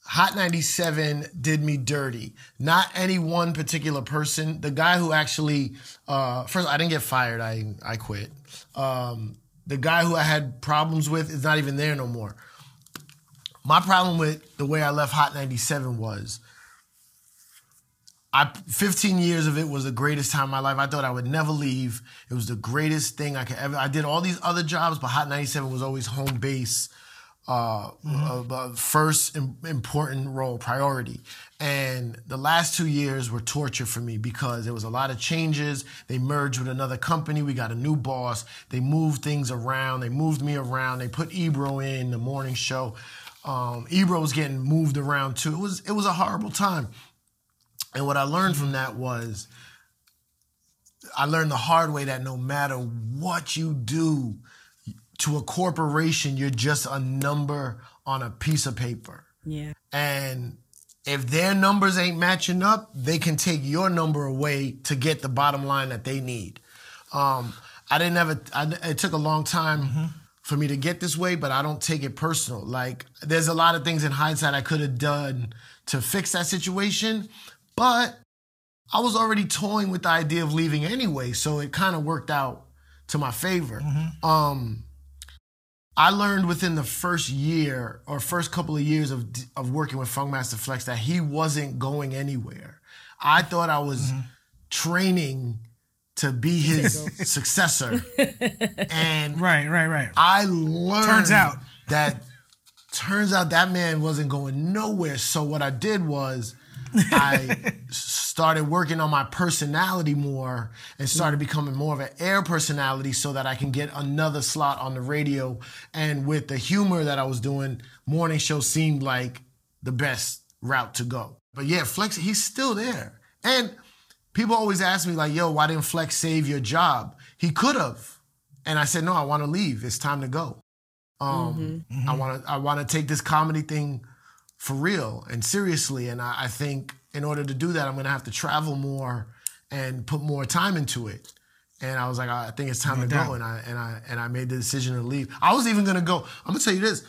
Hot 97 did me dirty. Not any one particular person. The guy who actually, uh, first, I didn't get fired. I, I quit. Um, the guy who I had problems with is not even there no more. My problem with the way I left Hot 97 was I 15 years of it was the greatest time of my life. I thought I would never leave. It was the greatest thing I could ever. I did all these other jobs, but Hot 97 was always home base, uh, uh, uh, first im- important role, priority. And the last two years were torture for me because there was a lot of changes. They merged with another company. We got a new boss. They moved things around. They moved me around. They put Ebro in the morning show. Um, Ebro was getting moved around too. It was it was a horrible time. And what I learned from that was I learned the hard way that no matter what you do to a corporation, you're just a number on a piece of paper. Yeah. And if their numbers ain't matching up, they can take your number away to get the bottom line that they need. Um, I didn't ever, I, it took a long time for me to get this way, but I don't take it personal. Like, there's a lot of things in hindsight I could have done to fix that situation, but I was already toying with the idea of leaving anyway, so it kind of worked out to my favor. Um, I learned within the first year or first couple of years of of working with Funkmaster Flex that he wasn't going anywhere. I thought I was training to be his successor, and Right, right, right. I learned Turns out. that turns out that man wasn't going nowhere. So what I did was I started working on my personality more and started becoming more of an air personality so that I can get another slot on the radio. And with the humor that I was doing, morning show seemed like the best route to go. But yeah, Flex, he's still there. And people always ask me like, yo, why didn't Flex save your job? He could have. And I said, no, I want to leave. It's time to go. Um, I want to I want to take this comedy thing for real and seriously. And I, I think in order to do that, I'm gonna have to travel more and put more time into it. And I was like, I think it's time to doubt. go. And I and I and I made the decision to leave. I was even gonna go. I'm gonna tell you this.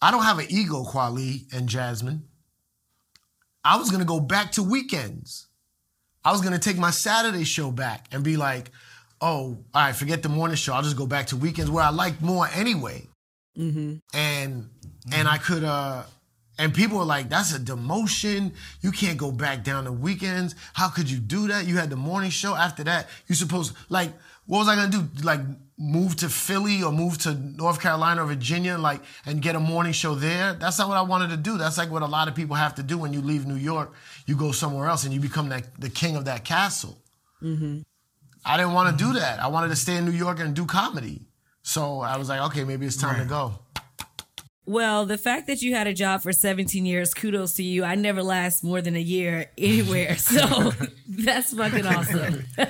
I don't have an ego, Kweli and Jasmine. I was gonna go back to weekends. I was gonna take my Saturday show back and be like, oh, all right, forget the morning show. I'll just go back to weekends where I like more anyway. And and I could uh and people were like, that's a demotion. You can't go back down to weekends. How could you do that? You had the morning show. After that, you supposed like what was I gonna do? Like move to Philly or move to North Carolina or Virginia, like and get a morning show there? That's not what I wanted to do. That's like what a lot of people have to do when you leave New York. You go somewhere else and you become that the king of that castle. Mm-hmm. I didn't want to do mm-hmm. that. I wanted to stay in New York and do comedy. So I was like, okay, maybe it's time to go. Well, the fact that you had a job for 17 years, kudos to you. I never last more than a year anywhere. So that's fucking awesome.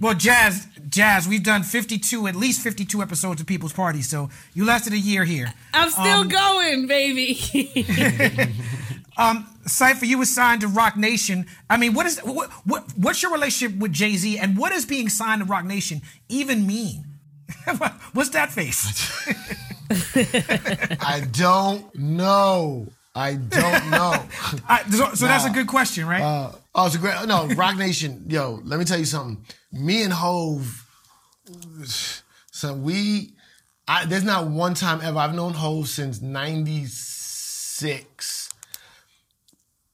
Well, Jazz, Jazz, we've done 52, at least 52 episodes of People's Party, so you lasted a year here. I'm still going, baby. um, Cipha, you were signed to Roc Nation. I mean, what is what, what what's your relationship with Jay Z, and what does being signed to Roc Nation even mean? what's that face? I don't know. I don't know. I, so so that's a good question, right? Uh, oh, it's a great. No, Roc Nation. Yo, let me tell you something. Me and Hove. So we, I, there's not one time ever. I've known Hove since '96.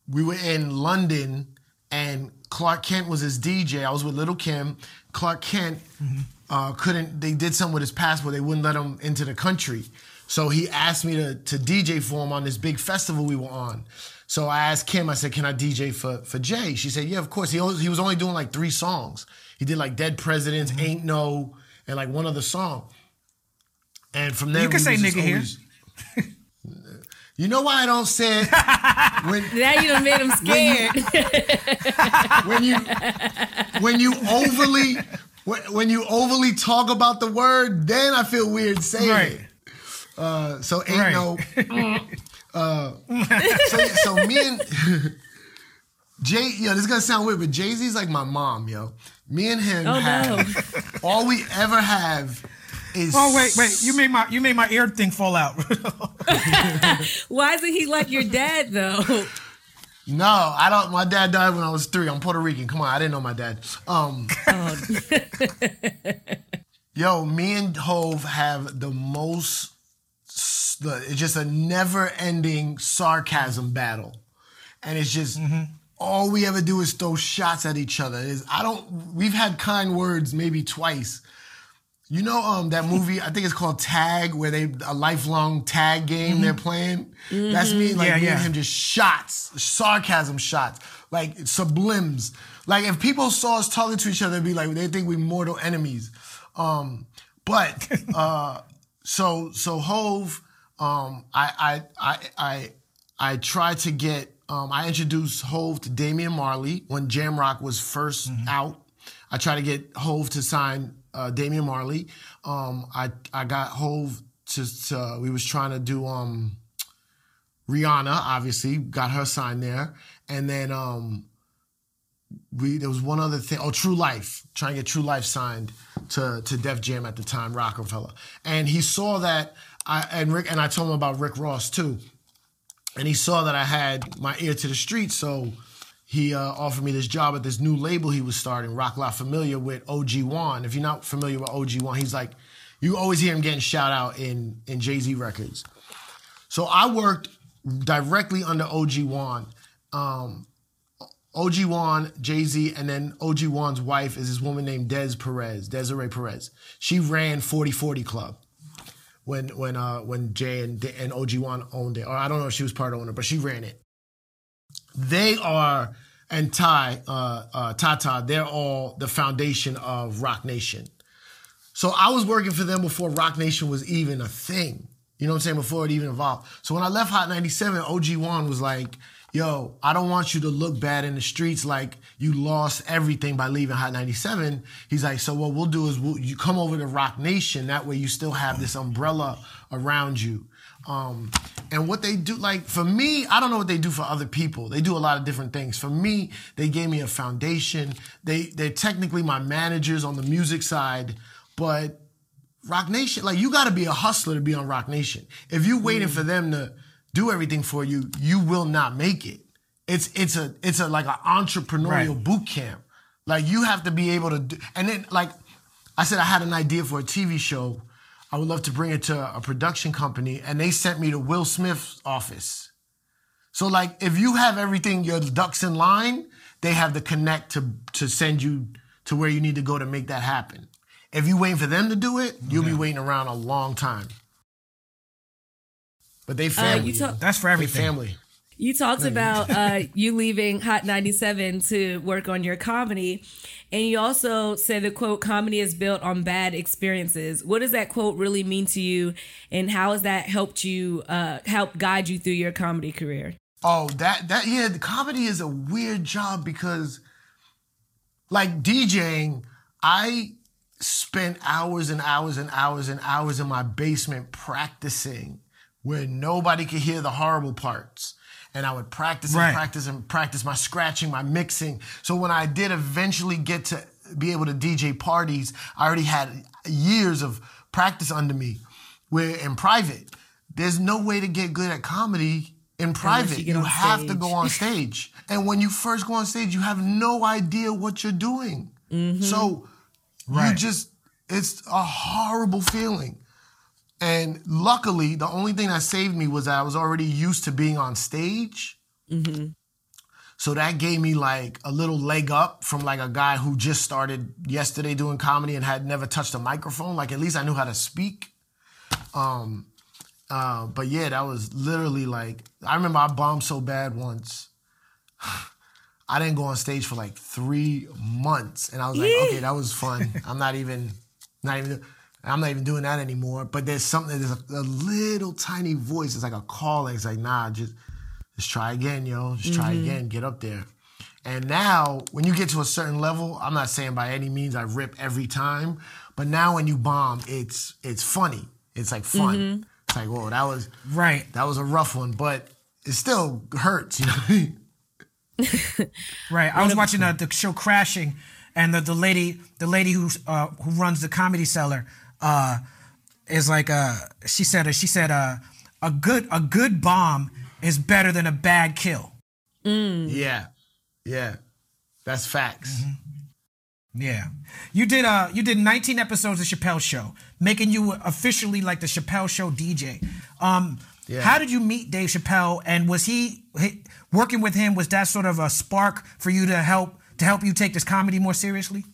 We were in London, and Clark Kent was his DJ. I was with Little Kim. Clark Kent uh, couldn't. They did something with his passport. They wouldn't let him into the country. So he asked me to to DJ for him on this big festival we were on. So I asked Kim. I said, "Can I DJ for for Jay?" She said, "Yeah, of course." He always, he was only doing like three songs. He did like "Dead Presidents," "Ain't No," and like one other song. And from there, You can we say was just nigga here. You know why I don't say it? when now you done made him scared. when you when you overly when, when you overly talk about the word, then I feel weird saying Right. it. Uh, so ain't Right. no. Uh, so, so me and Jay, yo, this is gonna sound weird, but Jay Z's like my mom, yo. Me and him Oh, had no. All we ever have is. Oh wait, wait! You made my you made my ear thing fall out. Why isn't he like your dad though? No, I don't. My dad died when I was three. I'm Puerto Rican. Come on, I didn't know my dad. Um, Oh, yo, me and Hove have the most. The, it's just a never-ending sarcasm battle, and it's just all we ever do is throw shots at each other. Is I don't. We've had kind words maybe twice. You know, um, that movie. I think it's called Tag, where they a lifelong tag game they're playing. That's me, like Yeah, me yeah. and him, just shots, sarcasm shots, like sublims. Like if people saw us talking to each other, it'd be like they think we mortal enemies. Um, but uh, so so Hove, um, I I I I I tried to get. Um, I introduced Hove to Damian Marley when Jamrock was 1st out. I tried to get Hove to sign uh, Damian Marley. Um, I I got Hove to, to we was trying to do um, Rihanna, obviously got her signed there, and then um, we there was one other thing. Oh, Tru Life, trying to get Tru Life signed to to Def Jam at the time, Rockefeller, and he saw that. I and Rick and I told him about Rick Ross too, and he saw that I had my ear to the street, so he uh, offered me this job at this new label he was starting, Roc La Familia with OG Juan. If you're not familiar with OG Juan, he's like, you always hear him getting shout out in in Jay Z records. So I worked directly under OG Juan. Um, OG Juan, Jay Z, and then OG Juan's wife is this woman named Des Perez, Desiree Perez. She ran 40/40 Club when when uh when Jay and and OG Juan owned it. Or I don't know if she was part owner, but she ran it. They are and Ty, uh, uh, Tata, they're all the foundation of Roc Nation. So I was working for them before Roc Nation was even a thing. You know what I'm saying? Before it even evolved. So when I left Hot 97, OG Juan was like, yo, I don't want you to look bad in the streets like you lost everything by leaving Hot 97. He's like, so what we'll do is we'll, you come over to Roc Nation. That way you still have this umbrella around you. Um, and what they do, like for me, I don't know what they do for other people. They do a lot of different things. For me, they gave me a foundation. They they're technically my managers on the music side, but Roc Nation, like you got to be a hustler to be on Roc Nation. If you're waiting mm. for them to do everything for you, you will not make it. It's it's a it's a like an entrepreneurial Right. boot camp. Like you have to be able to do, and then like I said, I had an idea for a TV show. I would love to bring it to a production company, and they sent me to Will Smith's office. So like, if you have everything, your ducks in line, they have the connect to to send you to where you need to go to make that happen. If you waiting for them to do it, you'll be waiting around a long time. But they uh, family. you talk- That's for they everything. family. You talked about uh, you leaving Hot 97 to work on your comedy. And you also said the quote, comedy is built on bad experiences. What does that quote really mean to you? And how has that helped you, uh, help guide you through your comedy career? Oh, that that yeah, the comedy is a weird job because like DJing, I spent hours and hours and hours and hours in my basement practicing where nobody could hear the horrible parts. And I would practice and Right. practice and practice my scratching, my mixing. So when I did eventually get to be able to DJ parties, I already had years of practice under me. Where in private, there's no way to get good at comedy in private. you You, get on have to go on stage. and when you first go on stage, you have no idea what you're doing. Mm-hmm. So you just, it's a horrible feeling. And luckily, the only thing that saved me was that I was already used to being on stage. So that gave me like a little leg up from like a guy who just started yesterday doing comedy and had never touched a microphone. Like at least I knew how to speak. Um, uh, but yeah, that was literally like I remember I bombed so bad once. I didn't go on stage for like three months, and I was like, okay, that was fun. I'm not even, not even, I'm not even doing that anymore. But there's something, there's a, a little tiny voice. It's like a calling. It's like, nah, just, just try again, yo. Just try again. Get up there. And now, when you get to a certain level, I'm not saying by any means I rip every time, but now when you bomb, it's it's funny. It's like fun. It's like, whoa, that was Right. that was a rough one, but it still hurts, you know. what I mean? Right. I was watching uh, the show Crashing, and the, the lady the lady who uh, who runs the comedy cellar uh, is like uh she said she said uh, a good a good bomb is better than a bad kill. Yeah, yeah, that's facts. Mm-hmm. Yeah, you did uh you did 19 episodes of Chappelle Show, making you officially like the Chappelle Show DJ. Um, Yeah. how did you meet Dave Chappelle, and was he, he working with him? Was that sort of a spark for you to help to help you take this comedy more seriously?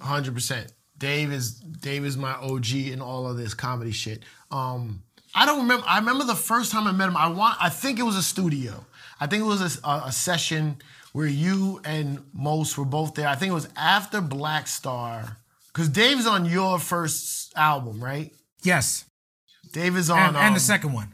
Hundred percent. Dave is Dave is my OG in all of this comedy shit. Um, I don't remember. I remember the first time I met him. I want. I think it was a studio. I think it was a, a, session where you and Mos were both there. I think it was after Black Star, because Dave's on your first album, right? Yes, Dave is on and, and um, the second one,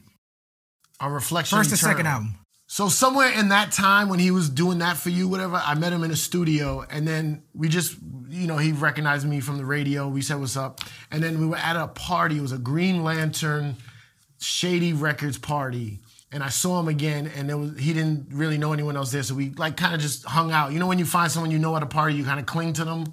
on Reflection. first and second album. So somewhere in that time when he was doing that for you, whatever, I met him in a studio, and then we just, you know, he recognized me from the radio. We said what's up, and then we were at a party. It was a Green Lantern Shady Records party, and I saw him again, and it was he didn't really know anyone else there, so we like kind of just hung out. You know, when you find someone you know at a party, you kind of cling to them.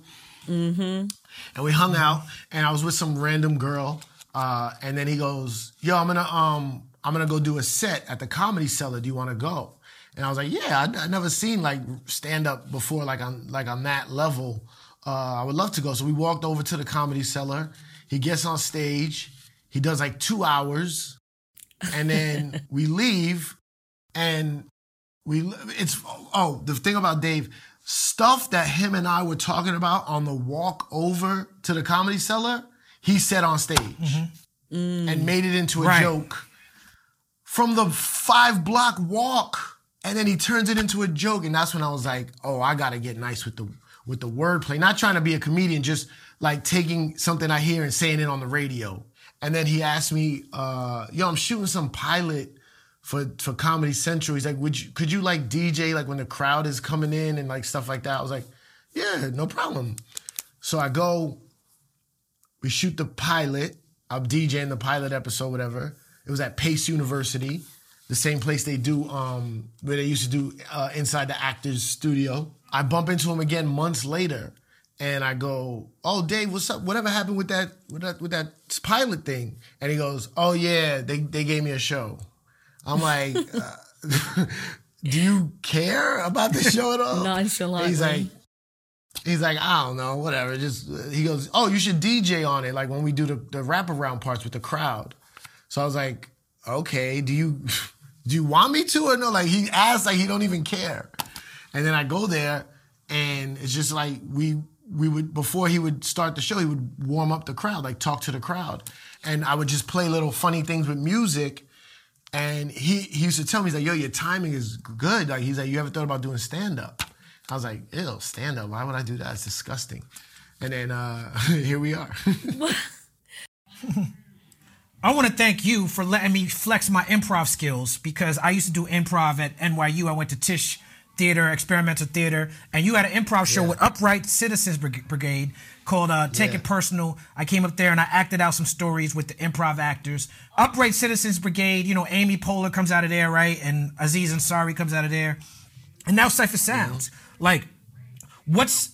Mm-hmm. And we hung out, and I was with some random girl, uh, and then he goes, "Yo, I'm gonna um, I'm gonna go do a set at the Comedy Cellar. Do you want to go?" And I was like, "Yeah, I, I never seen like stand up before, like on like on that level. Uh, I would love to go." So we walked over to the Comedy Cellar. He gets on stage. He does like two hours, and then we leave, and we it's oh the thing about Dave stuff that him and I were talking about on the walk over to the comedy cellar he said on stage and made it into a Right. joke from the five block walk and then he turns it into a joke and that's when I was like oh I got to get nice with the with the wordplay not trying to be a comedian just like taking something I hear and saying it on the radio and then he asked me uh yo I'm shooting some pilot for for Comedy Central. He's like, would you could you like DJ like when the crowd is coming in and like stuff like that? I was like, yeah, no problem. So I go, we shoot the pilot. I'm DJing the pilot episode, whatever. It was at Pace University, the same place they do um where they used to do uh, inside the actors studio. I bump into him again months later. And I go, oh Dave, what's up? Whatever happened with that with that with that pilot thing? And he goes, oh yeah, they they gave me a show. I'm like, uh, do you care about the show at all? Nonchalantly. He's like, he's like, I don't know, whatever. Just he goes, oh, you should DJ on it, like when we do the the wraparound parts with the crowd. So I was like, okay, do you do you want me to or no? Like he asked, like he don't even care. And then I go there, and it's just like we we would before he would start the show, he would warm up the crowd, like talk to the crowd, and I would just play little funny things with music. And he he used to tell me, he's like, yo, your timing is good. Like he's like, you ever thought about doing stand up? I was like, ew, stand up. Why would I do that? It's disgusting. And then uh, here we are. I want to thank you for letting me flex my improv skills because I used to do improv at NYU. I went to Tisch Theater, Experimental Theater, and you had an improv show Yeah. with Upright Citizens Brigade called uh, Take Yeah. It Personal. I came up there and I acted out some stories with the improv actors. Upright Citizens Brigade, you know, Amy Poehler comes out of there, right? And Aziz Ansari comes out of there. And now Cipha Sounds. Like, what's,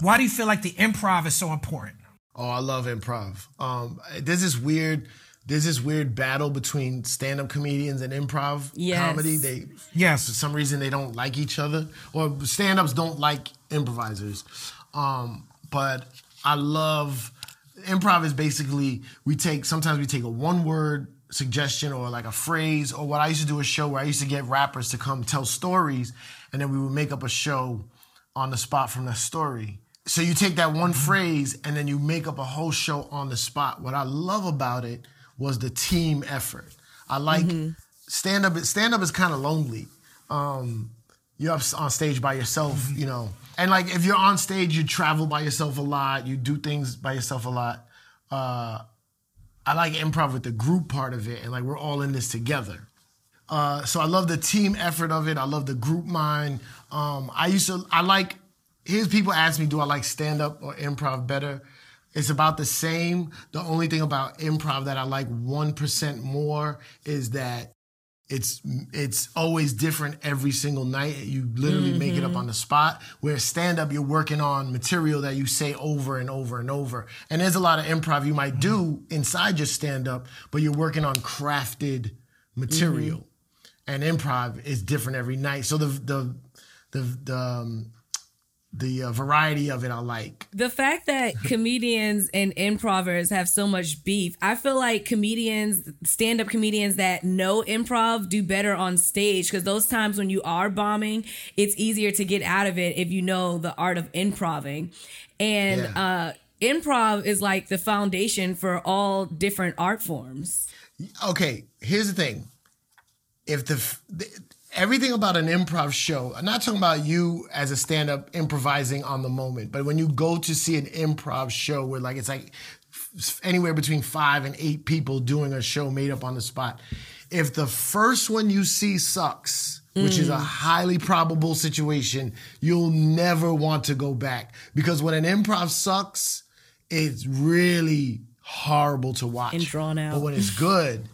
why do you feel like the improv is so important? Oh, I love improv. Um, there's this weird, there's this weird battle between stand-up comedians and improv Yes. comedy. They, Yes. for some reason, they don't like each other, or stand-ups don't like improvisers. Um, but I love improv. Is basically we take sometimes we take a one-word suggestion or like a phrase, or what I used to do a show where I used to get rappers to come tell stories, and then we would make up a show on the spot from that story. So you take that one phrase and then you make up a whole show on the spot. What I love about it was the team effort. I like stand up. Stand up is kind of lonely. Um, you're up on stage by yourself, you know. And like if you're on stage, you travel by yourself a lot. You do things by yourself a lot. Uh, I like improv with the group part of it, and like we're all in this together. Uh, so I love the team effort of it. I love the group mind. Um, I used to. I like. Here's people ask me, do I like stand up or improv better? It's about the same. The only thing about improv that I like one percent more is that it's it's always different every single night. You literally make it up on the spot. Where stand up, you're working on material that you say over and over and over. And there's a lot of improv you might do inside your stand up, but you're working on crafted material. And improv is different every night. So the the the the um, the uh, variety of it I like. The fact that comedians and improvers have so much beef, I feel like comedians, stand up comedians that know improv do better on stage because those times when you are bombing, it's easier to get out of it if you know the art of improving. And Yeah. uh, improv is like the foundation for all different art forms. okay, here's the thing. If the, the everything about an improv show, I'm not talking about you as a stand-up improvising on the moment, but when you go to see an improv show where like it's like anywhere between five and eight people doing a show made up on the spot. If the first one you see sucks, which is a mm. highly probable situation, you'll never want to go back because when an improv sucks, it's really horrible to watch And drawn out. But when it's good,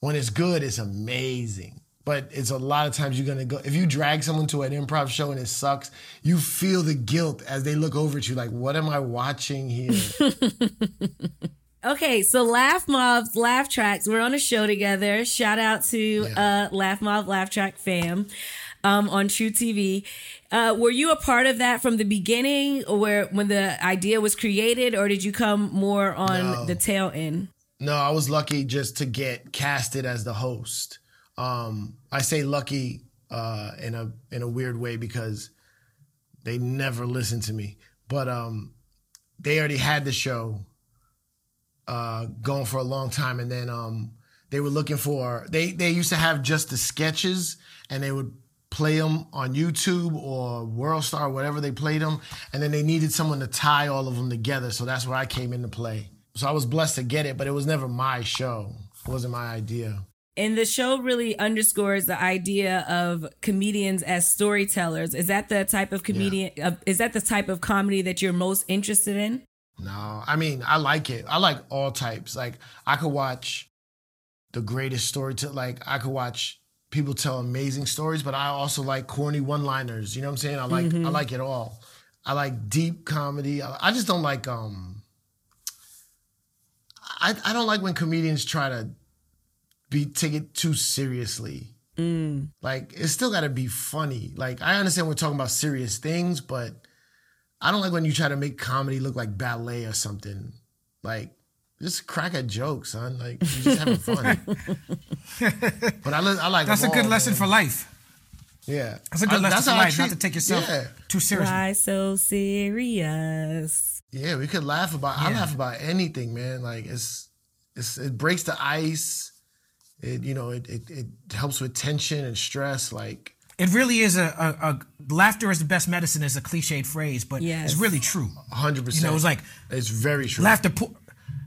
when it's good, it's amazing. But it's a lot of times you're gonna go. If you drag someone to an improv show and it sucks, you feel the guilt as they look over at you, like, "What am I watching here?" Okay, so Laff Mobb's Laff Tracks, we're on a show together. Shout out to uh, Laff Mobb Laff Track fam um, on truTV. Uh, were you a part of that from the beginning, or where when the idea was created, or did you come more on No. the tail end? No, I was lucky just to get casted as the host. Um, I say lucky uh, in a in a weird way because they never listened to me. But um, they already had the show uh, going for a long time, and then um, they were looking for they they used to have just the sketches, and they would play them on YouTube or World Star, whatever they played them, and then they needed someone to tie all of them together. So that's where I came into play. So I was blessed to get it, but it was never my show. It wasn't my idea. And the show really underscores the idea of comedians as storytellers. Is that the type of comedian? Uh, is that the type of comedy that you're most interested in? No, I mean I like it. I like all types. Like I could watch the greatest story to like I could watch people tell amazing stories, but I also like corny one-liners. You know what I'm saying? I like I like it all. I like deep comedy. I, I just don't like um I I don't like when comedians try to be take it too seriously. Mm. Like it's still got to be funny. Like I understand we're talking about serious things, but I don't like when you try to make comedy look like ballet or something. Like, just crack a joke, son. Like, you're just having fun. but I, I like. That's a good all, lesson man. for life. Yeah, That's a good I- lesson that's for how I life, not treat- to take yourself Yeah, too seriously. Why so serious? yeah. We could laugh about. I laugh about anything, man. Like it's, it's it breaks the ice. It you know it it, it helps with tension and stress. Like It really is a, a, a laughter is the best medicine is a cliched phrase, but Yes. it's really true. hundred percent. You know, it's like it's very true. laughter. Po-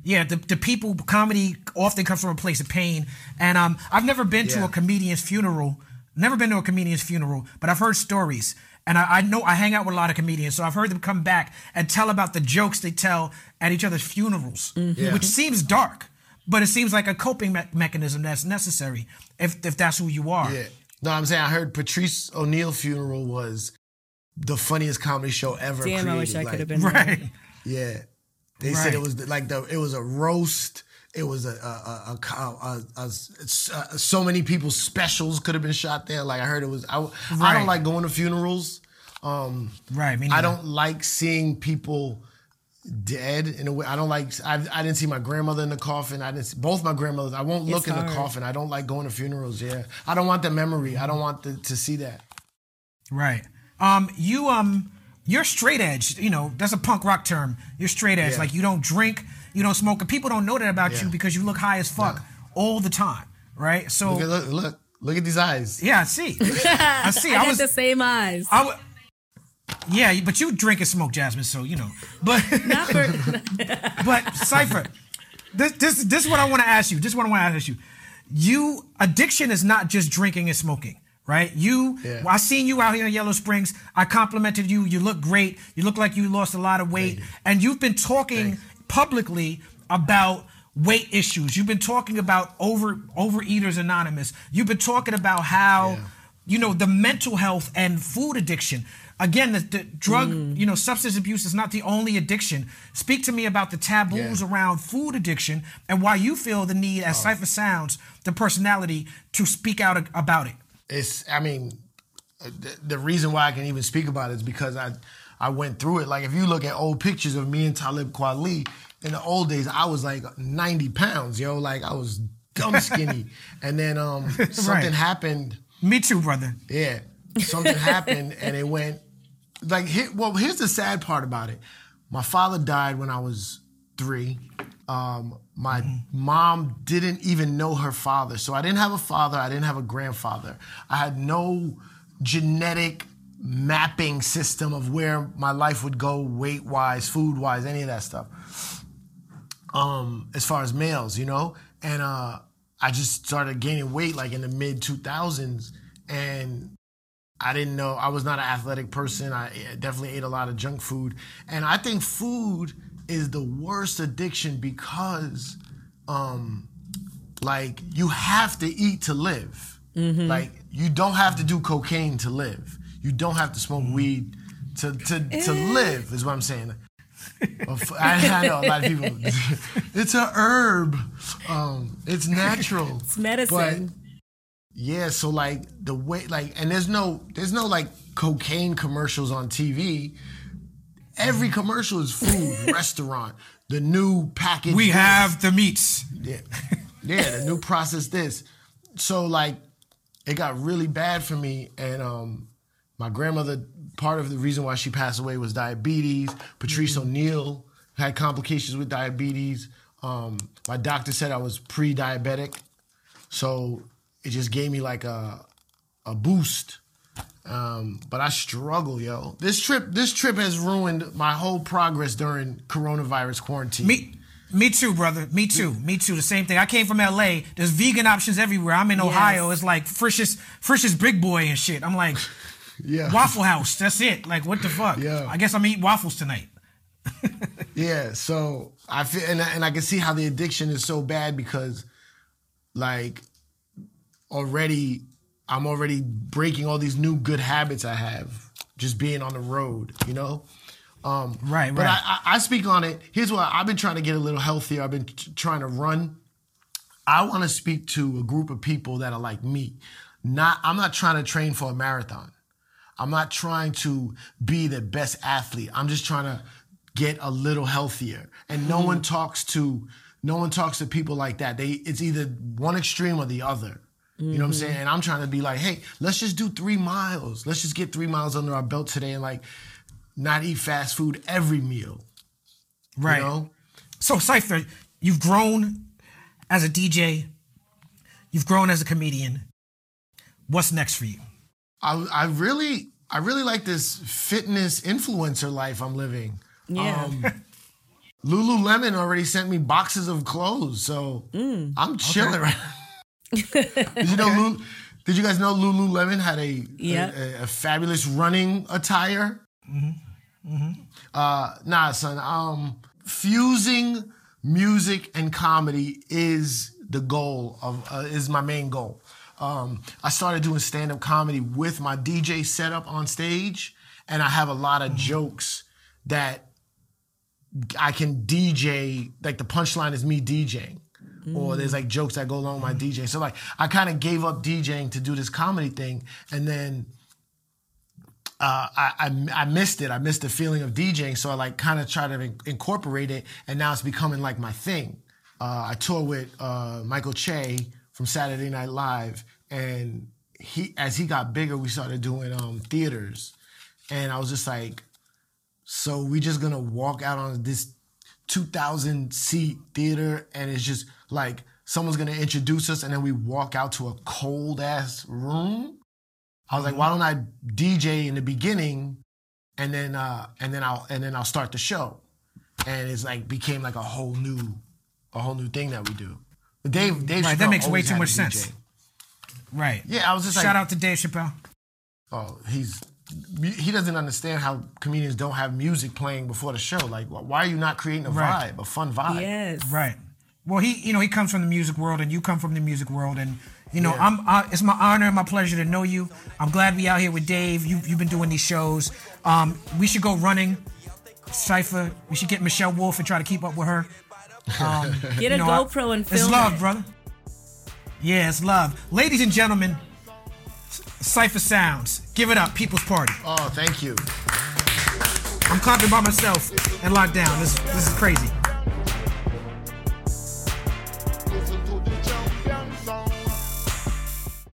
yeah, the, the people comedy often comes from a place of pain, and um, I've never been to a comedian's funeral. Never been to a comedian's funeral, but I've heard stories, and I, I know I hang out with a lot of comedians, so I've heard them come back and tell about the jokes they tell at each other's funerals, Yeah. which seems dark, but it seems like a coping me- mechanism that's necessary if if that's who you are. Yeah. No, I'm saying I heard Patrice O'Neal funeral was the funniest comedy show ever. Damn, I wish I created. could have Like, been there. Right. Yeah, they said it was like the it was a roast. It was a a, a, a, a, a, a- so many people's specials could have been shot there. Like I heard it was. I, I don't like going to funerals. Um, Right. Me I don't like seeing people dead in a way. I don't like. I, I didn't see my grandmother in the coffin. I didn't see both my grandmothers. I won't look It's in the coffin. I don't like going to funerals. Yeah, I don't want the memory. I don't want the, to see that. Right. Um, you um, you're straight edge. You know, that's a punk rock term. You're straight edge. Yeah. Like you don't drink, you don't smoke, and people don't know that about Yeah. you because you look high as fuck all the time. Right. So Look, at- look, look, look at these eyes. yeah, I see. I see. I, I, got was. the same eyes. I w- yeah, but you drink and smoke, Jasmine. So you know. But Not for, but Cipha, this this this is what I want to ask you. This is what I want to ask you. You addiction is not just drinking and smoking, right? You, Yeah. I seen you out here in Yellow Springs. I complimented you. You look great. You look like you lost a lot of weight, and you've been talking Thanks. publicly about weight issues. You've been talking about over overeaters anonymous. You've been talking about how Yeah. you know the mental health and food addiction. Again, the, the drug, Mm. you know, substance abuse is not the only addiction. Speak to me about the taboos Yeah. around food addiction and why you feel the need, Oh. as Cipha Sounds, the personality to speak out a- about it. it's I mean, uh, the, the reason why I can even speak about it is because I I went through it. Like if you look at old pictures of me and Talib Kweli, in the old days, I was like 90 pounds, yo. Like I was dumb skinny. and then um something happened. Me too, brother. Yeah. Something happened and it went like here, well, here's the sad part about it. My father died when I was three. Um, my mom didn't even know her father. So I didn't have a father, I didn't have a grandfather. I had no genetic mapping system of where my life would go weight wise, food wise, any of that stuff. Um, as far as males, you know? And uh I just started gaining weight like in the mid 2000s and I didn't know I was not an athletic person. I definitely ate a lot of junk food, and I think food is the worst addiction because, um, like you have to eat to live. Like you don't have to do cocaine to live. You don't have to smoke weed to to to live. Is what I'm saying. Well, f- I, I know a lot of people. it's a herb. Um, it's natural. It's medicine. Yeah, so like the way like and there's no there's no like cocaine commercials on TV. Every commercial is food, restaurant, the new package. We this. have the meats. yeah, yeah, the new process this. So like it got really bad for me and um my grandmother part of the reason why she passed away was diabetes. Patrice O'Neal had complications with diabetes. Um my doctor said I was pre-diabetic. So it just gave me like a a boost. Um, but I struggle, yo. This trip, this trip has ruined my whole progress during coronavirus quarantine. Me, me too, brother. Me too. Me too. The same thing. I came from LA. There's vegan options everywhere. I'm in Ohio. It's like Frisch's, Frisch's Big Boy and shit. I'm like yeah, Waffle House. That's it. Like what the fuck? Yeah. I guess I'm eating waffles tonight. yeah. So I feel, and I, and I can see how the addiction is so bad because, like, already I'm already breaking all these new good habits I have just being on the road, you know. Um, Right, But right. I, I, I speak on it. Here's what I've been trying to get a little healthier. I've been t- trying to run. I want to speak to a group of people that are like me. Not, I'm not trying to train for a marathon. I'm not trying to be the best athlete. I'm just trying to get a little healthier. And no one talks to no one talks to people like that. They it's either one extreme or the other. You know what I'm saying? And I'm trying to be like, hey, let's just do three miles. Let's just get three miles under our belt today and like not eat fast food every meal. Right. You know? So Cipha, you've grown as a DJ. You've grown as a comedian. What's next for you? I I really I really like this fitness influencer life I'm living. Yeah. Um, Lululemon already sent me boxes of clothes, so Mm. I'm chilling right now. Did you know Lulu, Did you guys know Lululemon had a, Yeah. a, a fabulous running attire? Uh, nah, son. Um, fusing music and comedy is the goal of uh, is my main goal. Um, I started doing stand up comedy with my DJ setup on stage, and I have a lot of jokes that I can DJ. Like the punchline is me DJing. Or there's like jokes that go along with my DJ. So like I kind of gave up DJing to do this comedy thing, and then uh, I, I I missed it. I missed the feeling of DJing, so I like kind of tried to in- incorporate it, and now it's becoming like my thing. Uh, I tour with uh, Michael Che from Saturday Night Live, and he as he got bigger, we started doing um, theaters, and I was just like, so we just gonna walk out on this 2,000 seat theater, and it's just like someone's gonna introduce us, and then we walk out to a cold ass room. I was like, why don't I DJ in the beginning, and then uh, and then I'll and then I'll start the show, and it's like became like a whole new, a whole new thing that we do. But Dave, Dave, Right, that makes way too much sense. Right. Yeah, I was just Shout like, out to Dave Chappelle. oh, he's he doesn't understand how comedians don't have music playing before the show. Like, why are you not creating a Right. vibe, a fun vibe? Yes. Right. Well, he, you know, he comes from the music world, and you come from the music world, and you know, Yeah. I'm. Uh, it's my honor and my pleasure to know you. I'm glad we out here with Dave. You, you've been doing these shows. Um, we should go running, Cipha. We should get Michelle Wolf and try to keep up with her. Um, Get you a know, I- GoPro and film. It's love, it. brother. Yeah, it's love. Ladies and gentlemen, Cipha Sounds. Give it up, People's Party. Oh, thank you. I'm clapping by myself and locked down. This, this is crazy.